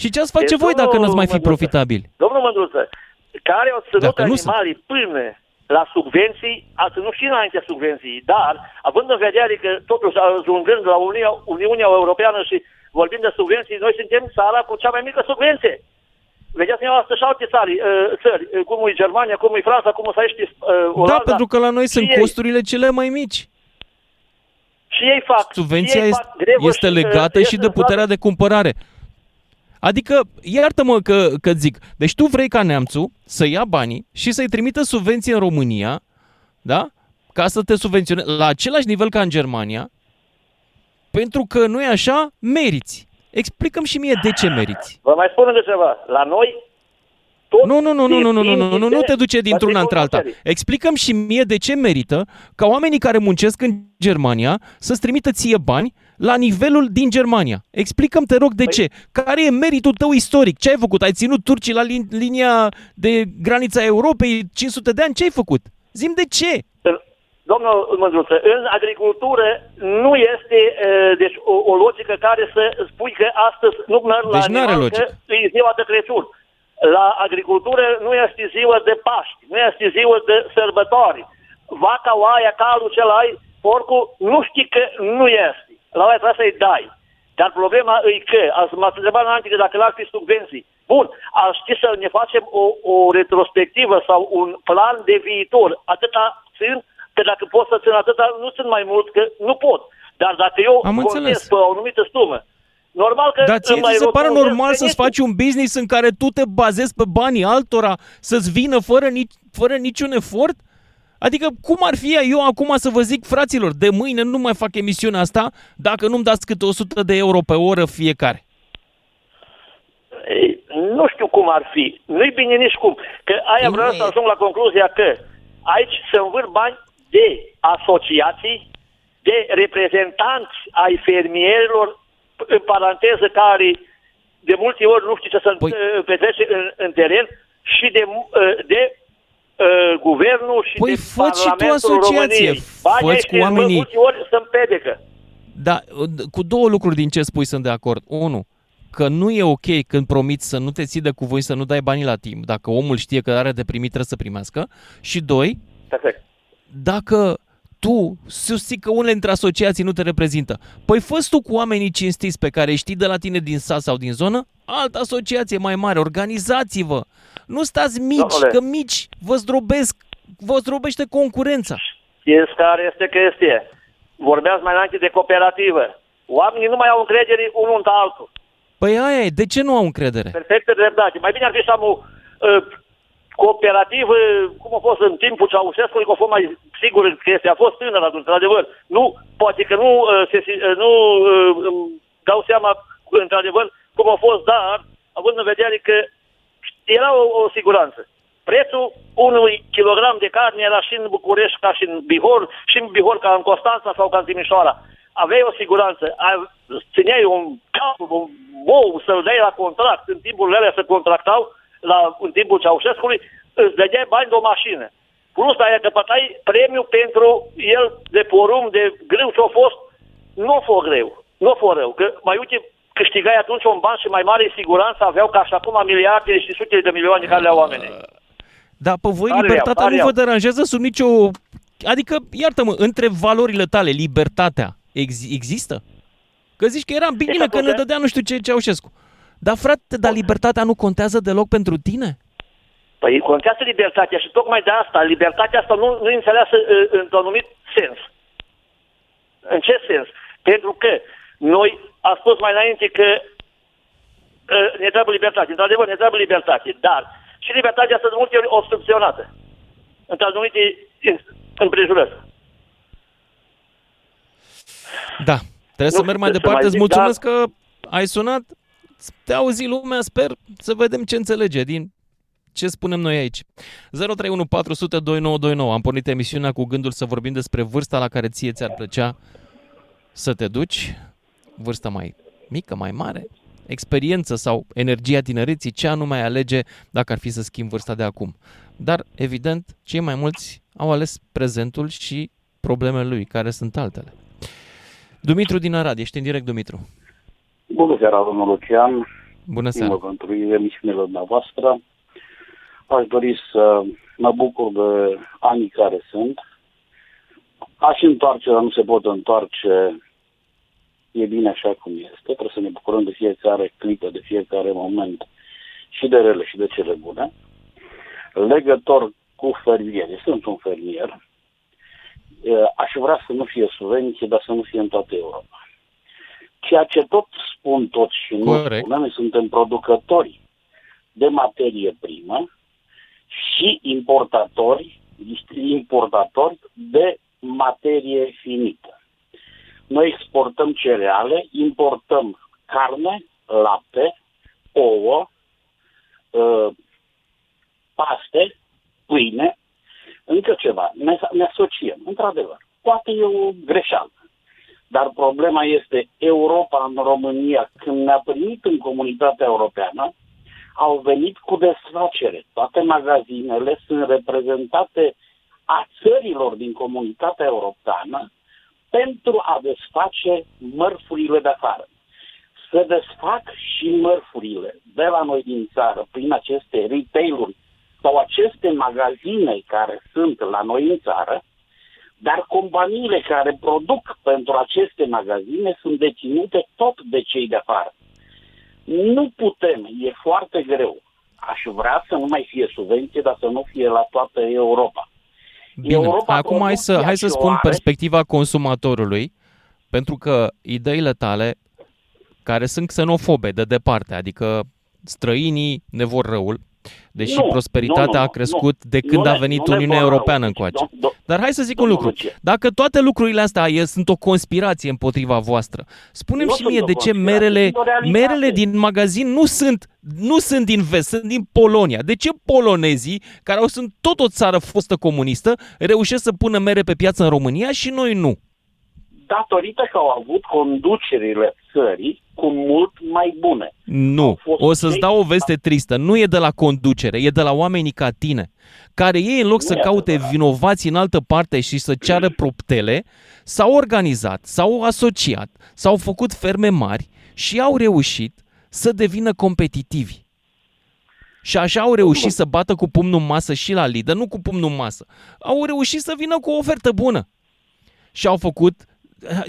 Și ce ați face Deci, voi dacă domnul nu-ți mai fi Mândruță, profitabil? Domnul Mândruță, care au ținut Dacă nu sunt. animalii până la subvenții, a ținut și înaintea subvenții, dar având în vedere că totuși ajungând la Uniunea, Uniunea Europeană și vorbim de subvenții, noi suntem țara cu cea mai mică subvenție. Vedeți dumneavoastră și alte țări, uh, țări, uh, cum e Germania, cum e Franța, cum să ești uh, Olanda. Da, pentru că la noi Și sunt ei- costurile cele mai mici. Și ei fac. Subvenția și ei este, fac grevă este și, uh, legată și este de puterea de cumpărare. Adică, iartă-mă că, că zic, deci tu vrei ca neamțul să ia banii și să-i trimită subvenție în România, da? Ca să te subvenționezi la același nivel ca în Germania, pentru că nu e așa, meriți. Explicăm și mie de ce meriți. Vă mai spun încă ceva. La noi Nu, nu, nu, nu, nu, nu, nu, nu, nu, nu te duce dintr-una Patricul într-alta. puterii. Explicăm și mie de ce merită ca oamenii care muncesc în Germania să-ți trimită ție bani la nivelul din Germania. Explicăm, te rog, de ce? Care e meritul tău istoric? Ce ai făcut? Ai ținut turcii la lin- linia de granița Europei 500 de ani? Ce ai făcut? Zim de ce? Domnul Mândruță, în agricultură nu este uh, deci, o, o logică care să spui că astăzi nu merg la Deci n-are animal, logică. că e ziua de Crăciun. La agricultură nu este ziua de Paști, nu este ziua de sărbători. Vaca, oaia, calul, cel ai, porcul, nu știi că nu este. La oaia trebuie să-i dai. Dar problema e că, ați m-ați întrebat înainte că dacă l-ar fi subvenții. Bun, aș ști să ne facem o, o retrospectivă sau un plan de viitor. Atâta țin că dacă pot să țin atâta, nu țin mai mult, că nu pot. Dar dacă eu Am contez înțeles. pe o anumită sumă, normal că... Dar ție îmi mai ți se pare rotundez normal să-ți venitul. faci un business în care tu te bazezi pe banii altora să-ți vină fără, nici, fără niciun efort? Adică cum ar fi eu acum să vă zic, fraților, de mâine nu mai fac emisiunea asta dacă nu-mi dați câte 100 de euro pe oră fiecare? Ei, Nu știu cum ar fi. Nu-i bine nici cum. Că aia Ei, vreau nu să e. ajung la concluzia că aici se învârt bani de asociații, de reprezentanți ai fermierilor, în paranteză, care de multe ori nu știu ce se Păi- păi... petrece în, în teren și de, mu- de uh, guvernul și Păi de fă-ți și tu Parlamentul asociație. României. Banii Fă-ți cu ăștia, oamenii- multe ori să-mi pedecă. Da, cu două lucruri din ce spui sunt de acord. Unu, că nu e ok când promiți să nu te ții de cuvânt, să nu dai banii la timp, dacă omul știe că are de primit, trebuie să primească. Și doi, Perfect. dacă tu susții că unele dintre asociații nu te reprezintă, păi fă tu cu oamenii cinstiți pe care îi știi de la tine din sat sau din zonă, altă asociație mai mare, organizați-vă. Nu stați mici, Domnule. că mici vă zdrobesc, vă zdrobește concurența. Știți care este chestie? Vorbeați mai înainte de cooperativă. Oamenii nu mai au încredere unul în altul. Păi aia e, de ce nu au încredere? Perfectă dreptate. Mai bine ar fi să am o uh, cooperativă, cum a fost în timpul Ceaușescului, că a fost mai sigur că este, a fost tânăr atunci, într-adevăr. Nu, poate că nu, uh, se, uh, nu uh, îmi dau seama, într-adevăr, cum a fost, dar, având în vedere că era o, o siguranță. Prețul unui kilogram de carne era și în București ca și în Bihor, și în Bihor ca în Constanța sau ca în Timișoara. Aveai o siguranță, a- țineai un cap, un bou să-l dai la contract, în timpul alea se contractau, la, în timpul Ceaușescului, îți dădeai bani de o mașină. Plus aia căpătai premiu pentru el de porum, de greu ce-a fost, nu a fost greu, nu a fost rău, că mai uite, câștigai atunci un ban și mai mare siguranță aveau ca și acum miliarde și sute de milioane care le-au oamenii. Dar pe voi Are libertatea ea, are nu ea. vă deranjează sub nicio... Adică, iartă-mă, între valorile tale, libertatea ex- există? Că zici că era bine că ne dădea nu știu ce Ceaușescu. Dar frate, dar libertatea nu contează deloc pentru tine? Păi contează libertatea și tocmai de asta, libertatea asta nu, nu e înțeleasă uh, într-un anumit sens. În ce sens? Pentru că noi am spus mai înainte că uh, ne trebuie libertate. Într-adevăr, ne trebuie libertate, dar și libertatea asta de multe ori obstrucționată. Într anumite împrejurări. Da, trebuie să Nu merg mai știu ce departe. mai Îți zic, mulțumesc că ai sunat. Te auzi lumea, sper să vedem ce înțelege din ce spunem noi aici. 031 400 2929. Am pornit emisiunea cu gândul să vorbim despre vârsta la care ție ți-ar plăcea să te duci. Vârsta mai mică, mai mare, experiență sau energia tinereții, ce anume ai alege dacă ar fi să schimbi vârsta de acum. Dar, evident, cei mai mulți au ales prezentul și problemele lui, care sunt altele. Dumitru din Arad, ești în direct, Dumitru. Bună seara, domnul Lucian. Bună seara. pentru emisiunile dumneavoastră. Aș dori să mă bucur de anii care sunt. Aș întoarce, dar nu se pot întoarce. E bine așa cum este. Trebuie să ne bucurăm de fiecare clipă, de fiecare moment și de rele și de cele bune. Legător cu fermieri. Sunt un fermier. Aș vrea să nu fie subvenție, dar să nu fie în toată Europa. Ceea ce tot spun toți și nu Corect. spunem, noi suntem producători de materie primă și importatori, importatori de materie finită. Noi exportăm cereale, importăm carne, lapte, ouă, uh, paste, pâine, încă ceva. Ne, ne asociem, într-adevăr. Poate e o greșeală. Dar problema este Europa în România, când ne-a primit în comunitatea europeană, au venit cu desfacere. Toate magazinele sunt reprezentate a țărilor din comunitatea europeană pentru a desface mărfurile de afară. Se desfac și mărfurile de la noi din țară prin aceste retail-uri sau aceste magazine care sunt la noi în țară, dar companiile care produc pentru aceste magazine sunt deținute tot de cei de afară. Nu putem, e foarte greu. Aș vrea să nu mai fie subvenție, dar să nu fie la toată Europa. Bine, Europa acum hai să, hai să producția spun și-o are. perspectiva consumatorului, pentru că ideile tale, care sunt xenofobe de departe, adică străinii ne vor răul, deși Nu, prosperitatea nu, nu, a nu, crescut nu. de când Nu a ne- venit nu ne Uniunea vor răul. Europeană încoace. Dom- do- Dar hai să zic un domnul lucru. Lucian. Dacă toate lucrurile astea e, sunt o conspirație împotriva voastră, spunem Nu și sunt mie o de ce conspirație, merele, sunt o realitate. merele din magazin nu sunt, nu sunt din vest, sunt din Polonia. De ce polonezii, care au, sunt tot o țară fostă comunistă, reușesc să pună mere pe piață în România și noi nu? Datorită că au avut conducerile țării cu mult mai bune. Nu. fost O să-ți cei- dau o veste tristă. Nu e de la conducere, e de la oamenii ca tine. care ei în loc să caute vinovați în altă parte și să ceară proptele, s-au organizat, s-au asociat, s-au făcut ferme mari și au reușit să devină competitivi. Și așa au reușit să bată cu pumnul în masă și la Lidă, nu cu pumnul în masă. Au reușit să vină cu o ofertă bună. Și au făcut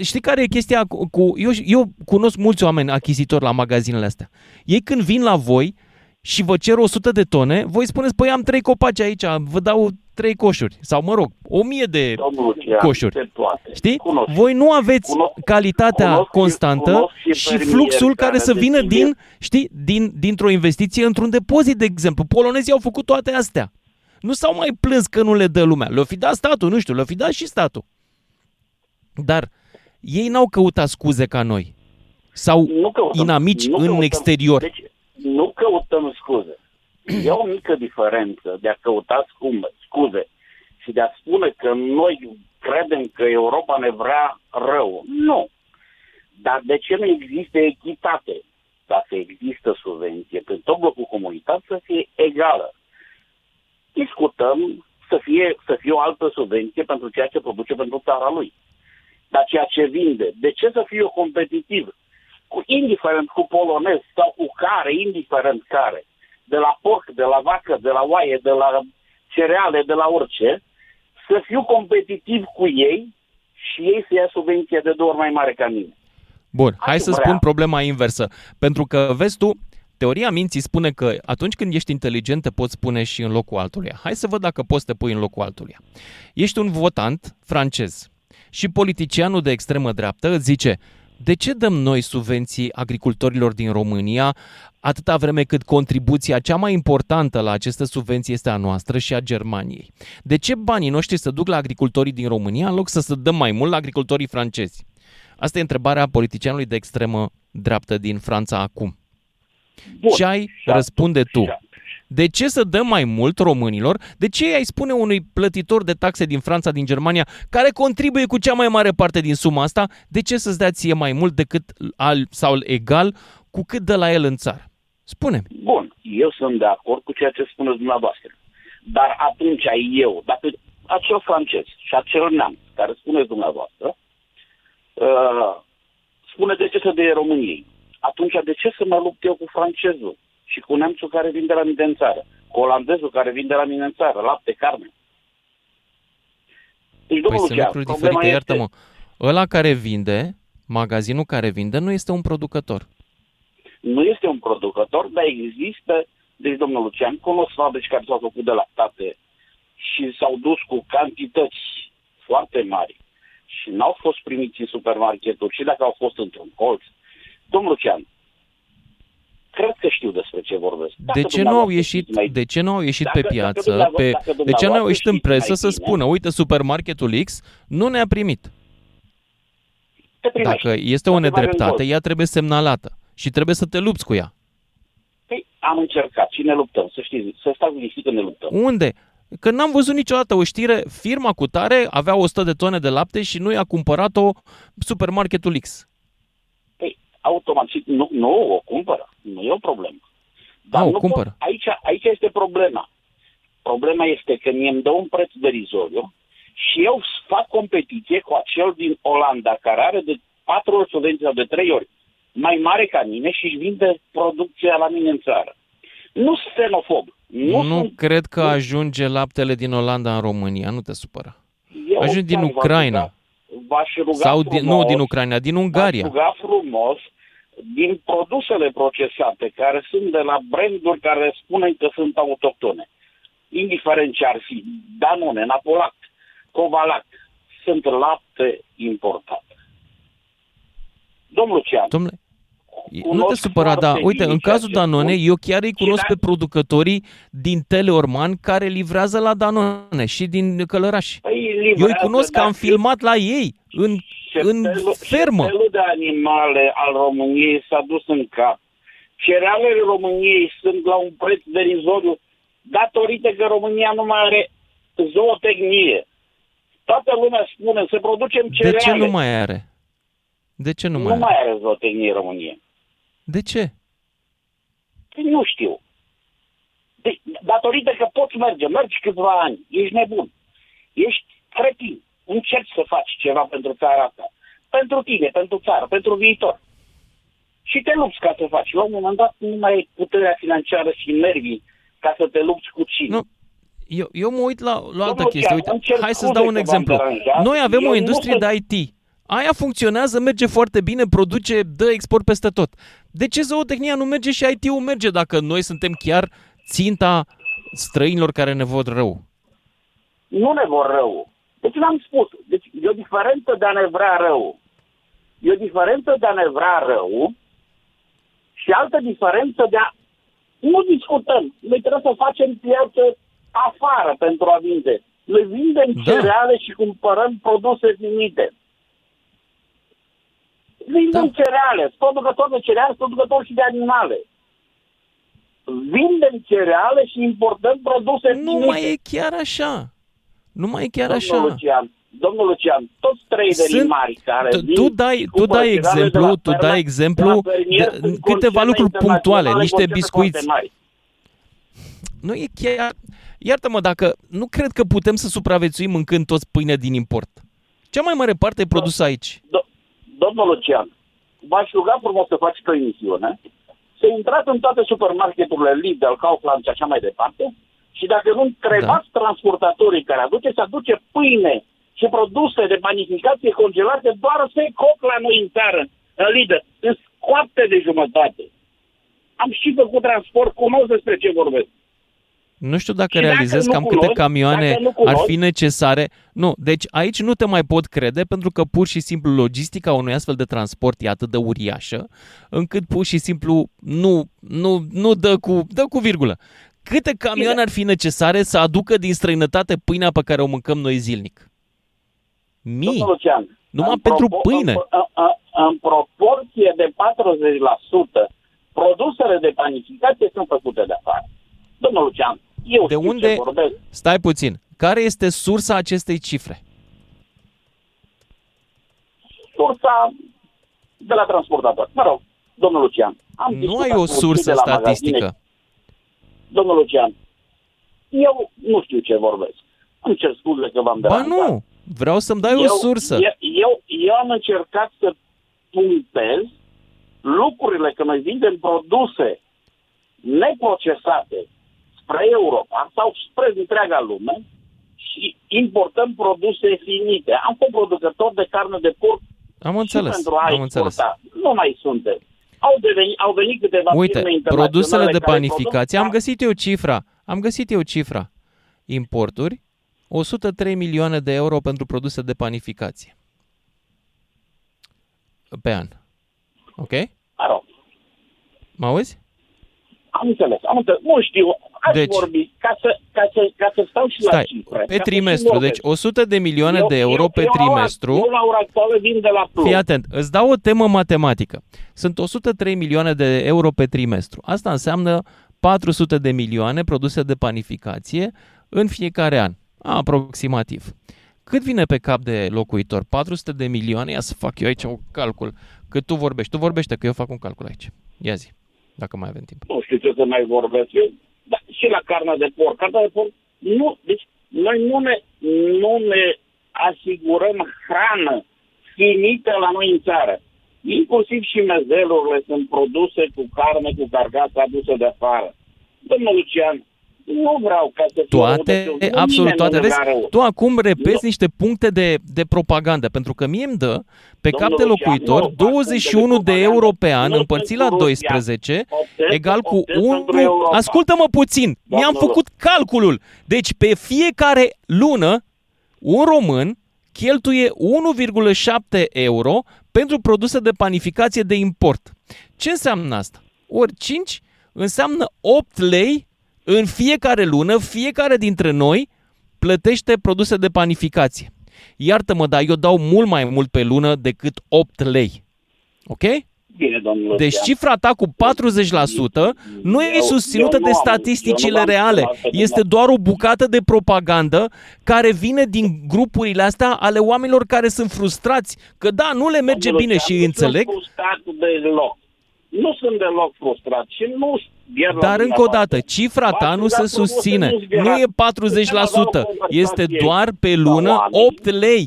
Știi care e chestia cu... cu eu, eu cunosc mulți oameni achizitori la magazinele astea. Ei când vin la voi și vă cer 100 de tone, voi spuneți, păi am trei copaci aici, vă dau trei coșuri. Sau, mă rog, o mie de Domnul Lucian, coșuri. se poate. Știi? Cunosc. Voi nu aveți Cunosc- calitatea cunosc și- constantă cunosc și și fermieri fluxul care care să vină dețin- din, știi, din, dintr-o investiție într-un depozit, de exemplu. Polonezii au făcut toate astea. Nu s-au mai plâns că nu le dă lumea. Le-o fi dat statul, nu știu, le-o fi dat și statul. Dar ei n-au căutat scuze ca noi. Sau Nu căutăm- inamici nu în căutăm- exterior. Deci, nu căutăm scuze. E o mică diferență de a căuta scuze, scuze și de a spune că noi credem că Europa ne vrea rău. Nu. Dar de ce nu există echitate? Dacă există subvenție pe tot blocul comunitar să fie egală. Discutăm să fie, să fie o altă subvenție pentru ceea ce produce pentru țara lui. Dar ceea ce vinde, de ce să fie competitiv? Cu, indiferent cu polonez sau cu care, indiferent care, de la porc, de la vacă, de la oaie, de la cereale, de la orice, să fiu competitiv cu ei și ei să ia subvenție de două ori mai mare ca mine. Bun, hai să vrea. spun problema inversă. Pentru că, vezi tu, teoria minții spune că atunci când ești inteligent te poți pune și în locul altuia. Hai să văd dacă poți să te pui în locul altuia. Ești un votant francez și politicianul de extremă dreaptă îți zice de ce dăm noi subvenții agricultorilor din România atâta vreme cât contribuția cea mai importantă la aceste subvenții este a noastră și a Germaniei? De ce banii noștri se duc la agricultorii din România în loc să se dăm mai mult la agricultorii francezi? Asta e întrebarea politicianului de extremă dreaptă din Franța acum. Bun. Ce ai răspunde tu? De ce să dăm mai mult românilor? De ce ai spune unui plătitor de taxe din Franța, din Germania, care contribuie cu cea mai mare parte din suma asta, de ce să-ți dea ție mai mult decât al, sau egal cu cât dă la el în țară? spune Bun, eu sunt de acord cu ceea ce spuneți dumneavoastră. Dar atunci eu, dacă acel francez și acel neam care spuneți dumneavoastră, uh, spune de ce să de României. Atunci de ce să mă lupt eu cu francezul și cu neamțul care vin de la mine în țară, cu olandezul care vin de la mine în țară, lapte, carne? Deci, Păi domnul sunt Lucian, lucruri problema diferite, este- iartă-mă. Ăla care vinde, magazinul care vinde, nu este un producător. nu este un producător, dar există, deci domnul Lucian, cunosc fabrici care s-au făcut de lactate și s-au dus cu cantități foarte mari și n-au fost primiți în supermarketuri și dacă au fost într-un colț. Domnul Lucian, cred că știu despre ce vorbesc. Dacă De ce nu au dumneavoastră ieșit, știți mai- de ce nu au ieșit Dacă- pe dacă piață? dumneavoastră- Pe, dacă de ce nu au dumneavoastră ieșit în știți mai presă să bine- spună, uite, supermarketul X nu ne-a primit? Te primești. Dacă este o Te bagi în nedreptate, colț. ea trebuie semnalată și trebuie să te lupți cu ea. Păi, am încercat și ne luptăm, să știți, să stați liniștit că ne luptăm. Unde? Că n-am văzut niciodată o știre, firma cu tare avea 100 de tone de lapte și nu i-a cumpărat-o supermarketul X. Păi, automat, și nu, nu o cumpără, nu e o problemă. Dar Ah, o nu cumpără. Pot, aici, aici este problema. Problema este că mie îmi dă un preț derizoriu și eu fac competiție cu acel din Olanda care are de patru ori subvenție sau de trei ori mai mare ca mine și își vinde producția la mine în țară. Nu sunt xenofob. Nu, Nu, sunt, cred că ajunge laptele din Olanda în România, nu te supăra. eu Ajunge din chiar v-aș Ucraina. ruga- V-aș ruga Sau din, nu frumos- din Ucraina, din V-aș Ungaria. ruga frumos din produsele procesate care sunt de la branduri care spun că sunt autohtone, indiferent ce ar fi, Danone, Napolac, Covalac, sunt lapte importat. Domnul Lucian, Domnule, nu te cunosc supăra, dar foarte uite, bine în ceea cazul ce Danone, spun. eu chiar îi cunosc Și pe producătorii din Teleorman care livrează la Danone și din Călăraș. Păi, Eu îi livrează, cunosc că dar am filmat la ei, în, în fermă. Șeptelul de animale al României s-a dus în cap. Cerealele României sunt la un preț derizoriu datorită că România nu mai are zootehnie. Toată lumea spune să producem De cereale. ce nu mai are? De ce nu, nu mai are? mai are zootehnie în România. De ce? Păi nu știu. De, dar datorită că poți merge, mergi câțiva ani, ești nebun, ești cretin, încerci să faci ceva pentru țara asta, pentru tine, pentru țară, pentru viitor. Și te lupți ca să faci. La un moment dat nu mai ai puterea financiară și nervii ca să te lupți cu cine. Nu. Eu, eu mă uit la, la altă Domnul chestie. Chiar, Uite, îmi cer hai să-ți scuze dau un că v-am exemplu. deranjat. Noi avem Eu o nu industrie sunt- de IT. Aia funcționează, merge foarte bine, produce, dă export peste tot. De ce zootehnia nu merge și IT-ul merge dacă noi suntem chiar ținta străinilor care ne vor rău? nu ne vor rău. Deci l-am spus. Deci e o diferență de a ne vrea rău. E o diferență de a ne vrea rău și altă diferență de a... Nu discutăm. Noi trebuie să facem piață afară pentru a vinde. Noi vindem Da. cereale și cumpărăm produse finite. Vindem Da. cereale, sunt producători de cereale, sunt producători și de animale. Vindem cereale și importăm produse Nu finite. mai e chiar așa. Nu mai e chiar Domnul așa. Lucian, domnul Lucian, toți traderii Sunt- mari care Tu, vin tu dai, și tu cumpără dai cereale de exemplu, la tu ferme- dai de exemplu la fermieri, de, sunt câteva concerne lucruri internaționale, punctuale, niște concerne biscuiți. foarte mari. Nu e chiar... Iartă-mă, dacă nu cred că putem să supraviețuim mâncând toți pâine din import. Cea mai mare parte e produsă aici. Do- Domnul Lucian, v-aș ruga frumos să faceți o emisiune, să intrați în toate supermarketurile Lidl, Kaufland și așa mai departe și dacă nu întrebați da. transportatorii care aduceți, aduce pâine și produse de panificație congelate doar să coc la noi în țară, în Lidl, în scoapte de jumătate. Am și făcut transport, cunosc despre ce vorbesc. Nu știu dacă Și dacă realizezi nu cam câte cunoști, camioane dacă nu ar cunoști- fi necesare. Nu, deci aici nu te mai pot crede pentru că pur și simplu logistica unui astfel de transport e atât de uriașă încât pur și simplu nu, nu, nu dă, cu, dă cu virgulă. Câte camioane ar fi necesare să aducă din străinătate pâinea pe care o mâncăm noi zilnic? Mii. Domnul Lucian, Numai în pentru propo- pâine. În, în, în proporție de 40%, produsele de panificație sunt făcute de afară. Domnul Lucian, eu De știu unde- ce vorbesc. Stai puțin. Care este sursa acestei cifre? Sursa de la transportator. Mă rog, domnul Lucian, am Nu discutat ai cu o cei sursă de la statistică. magazine. Domnul Lucian, eu nu știu ce vorbesc. Îmi cer scuze că v-am Ba deranjat. nu, vreau să-mi dai o eu, sursă. Eu, eu, eu am încercat să punctez lucrurile că noi vindem produse neprocesate spre Europa sau spre întreaga lume și importăm produse finite. Am fost producător de carne de porc Am și înțeles, pentru a am înțeles. exporta. Nu mai suntem. Au, devenit, au venit câteva Uite, firme produsele de internaționale care panificație, am produc- găsit eu cifra. Am găsit eu cifra. Importuri, 103 milioane de euro pentru produse de panificație. Pe an. Ok? Mă rog, Mă auzi? am înțeles, am înțeles. Nu știu, aș Deci- vorbi ca să, ca, să, ca să stau și la Stai, cifre. pe ca să și trimestru, vorbesc. deci 100 de milioane Eu- de euro eu- pe eu la ora- trimestru. Eu la ora actuală vin de la Plus. Fii atent, îți dau o temă matematică. Sunt 103 milioane de euro pe trimestru. Asta înseamnă 400 de milioane produse de panificație în fiecare an, aproximativ. Cât vine pe cap de locuitor? 400 de milioane? Ia să fac eu aici un calcul. Cât tu vorbești? Tu vorbește că eu fac un calcul aici. Ia zi, dacă mai avem timp. nu știu ce să mai vorbesc eu, dar și la carnea de porc. Carnea de porc, nu, deci noi nu ne, nu ne asigurăm hrană finită la noi în țară. Inclusiv și mezelurile sunt produse cu carne, cu carcasă adusă de afară. Domnul Lucian, nu vreau ca să fiu Toate, răutăcios. Nu, absolut nimeni toate. nu ne Vezi, vrea rău. tu acum repeți Nu. niște puncte de, de propagandă, pentru că mie îmi dă pe Domnul cap de Lucian, locuitor nu fac 21 puncte de de euro pe propagandă. an Nu împărțit sunt la cu Rusia. 12 Optez- egal cu optez 1... pentru Europa. Ascultă-mă puțin, mi-am Domnul- făcut calculul. Deci pe fiecare lună un român cheltuie 1,7 euro pentru produse de panificație de import. Ce înseamnă asta? Ori 5 înseamnă 8 lei în fiecare lună, fiecare dintre noi plătește produse de panificație. Iartă-mă, dar eu dau mult mai mult pe lună decât 8 lei. Ok? Bine, domnul Deci Lucian. cifra ta cu 40% nu e Eu- susținută eu nu de am- statisticile eu nu am reale. sunat pe Este dumneavoastră. doar o bucată de propagandă care vine din grupurile astea ale oamenilor care sunt frustrați că da, nu le merge Domnul bine Lucian, și nu înțeleg. sunt frustrat deloc. Nu sunt deloc frustrat și nu iar la Dar încă o dumneavoastră. dată, cifra ta V-ați nu se rugat frumos să susține. nu zbierați. Nu e Putem avea o 40%, este conversație doar pe ca lună oameni. 8 lei.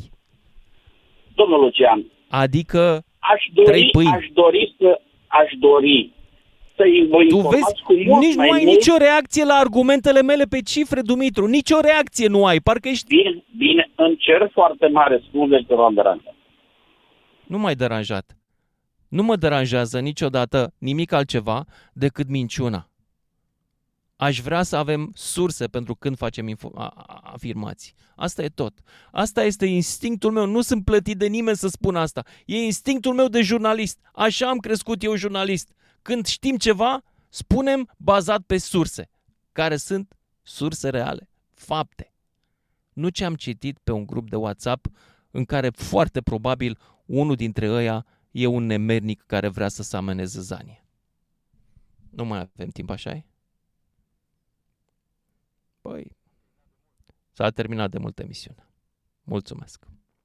Domnul Lucian, Adică aș Trei dori, pâini. aș dori să aș dori să vă tu informați vezi, cu mult nici mai nu ai mult. nicio reacție la argumentele mele pe cifre, Dumitru. Nicio reacție nu ai, parcă ești... Bine, bine, îmi cer foarte mare scuze că v-am deranjat. Nu m-ai deranjat. Nu mă deranjează niciodată nimic altceva decât minciuna. Aș vrea să avem surse pentru când facem info- a- a- afirmații. Asta e tot. Asta este instinctul meu. Nu sunt plătit de nimeni să spun asta. E instinctul meu de jurnalist. Așa am crescut eu jurnalist. Când știm ceva, spunem bazat pe surse, care sunt surse reale, fapte. Nu ce am citit pe un grup de WhatsApp în care foarte probabil unul dintre ăia e un nemernic care vrea să se ameneze zanie. Nu mai avem timp, așa -i? Păi, s-a terminat de mult emisiunea. Mulțumesc!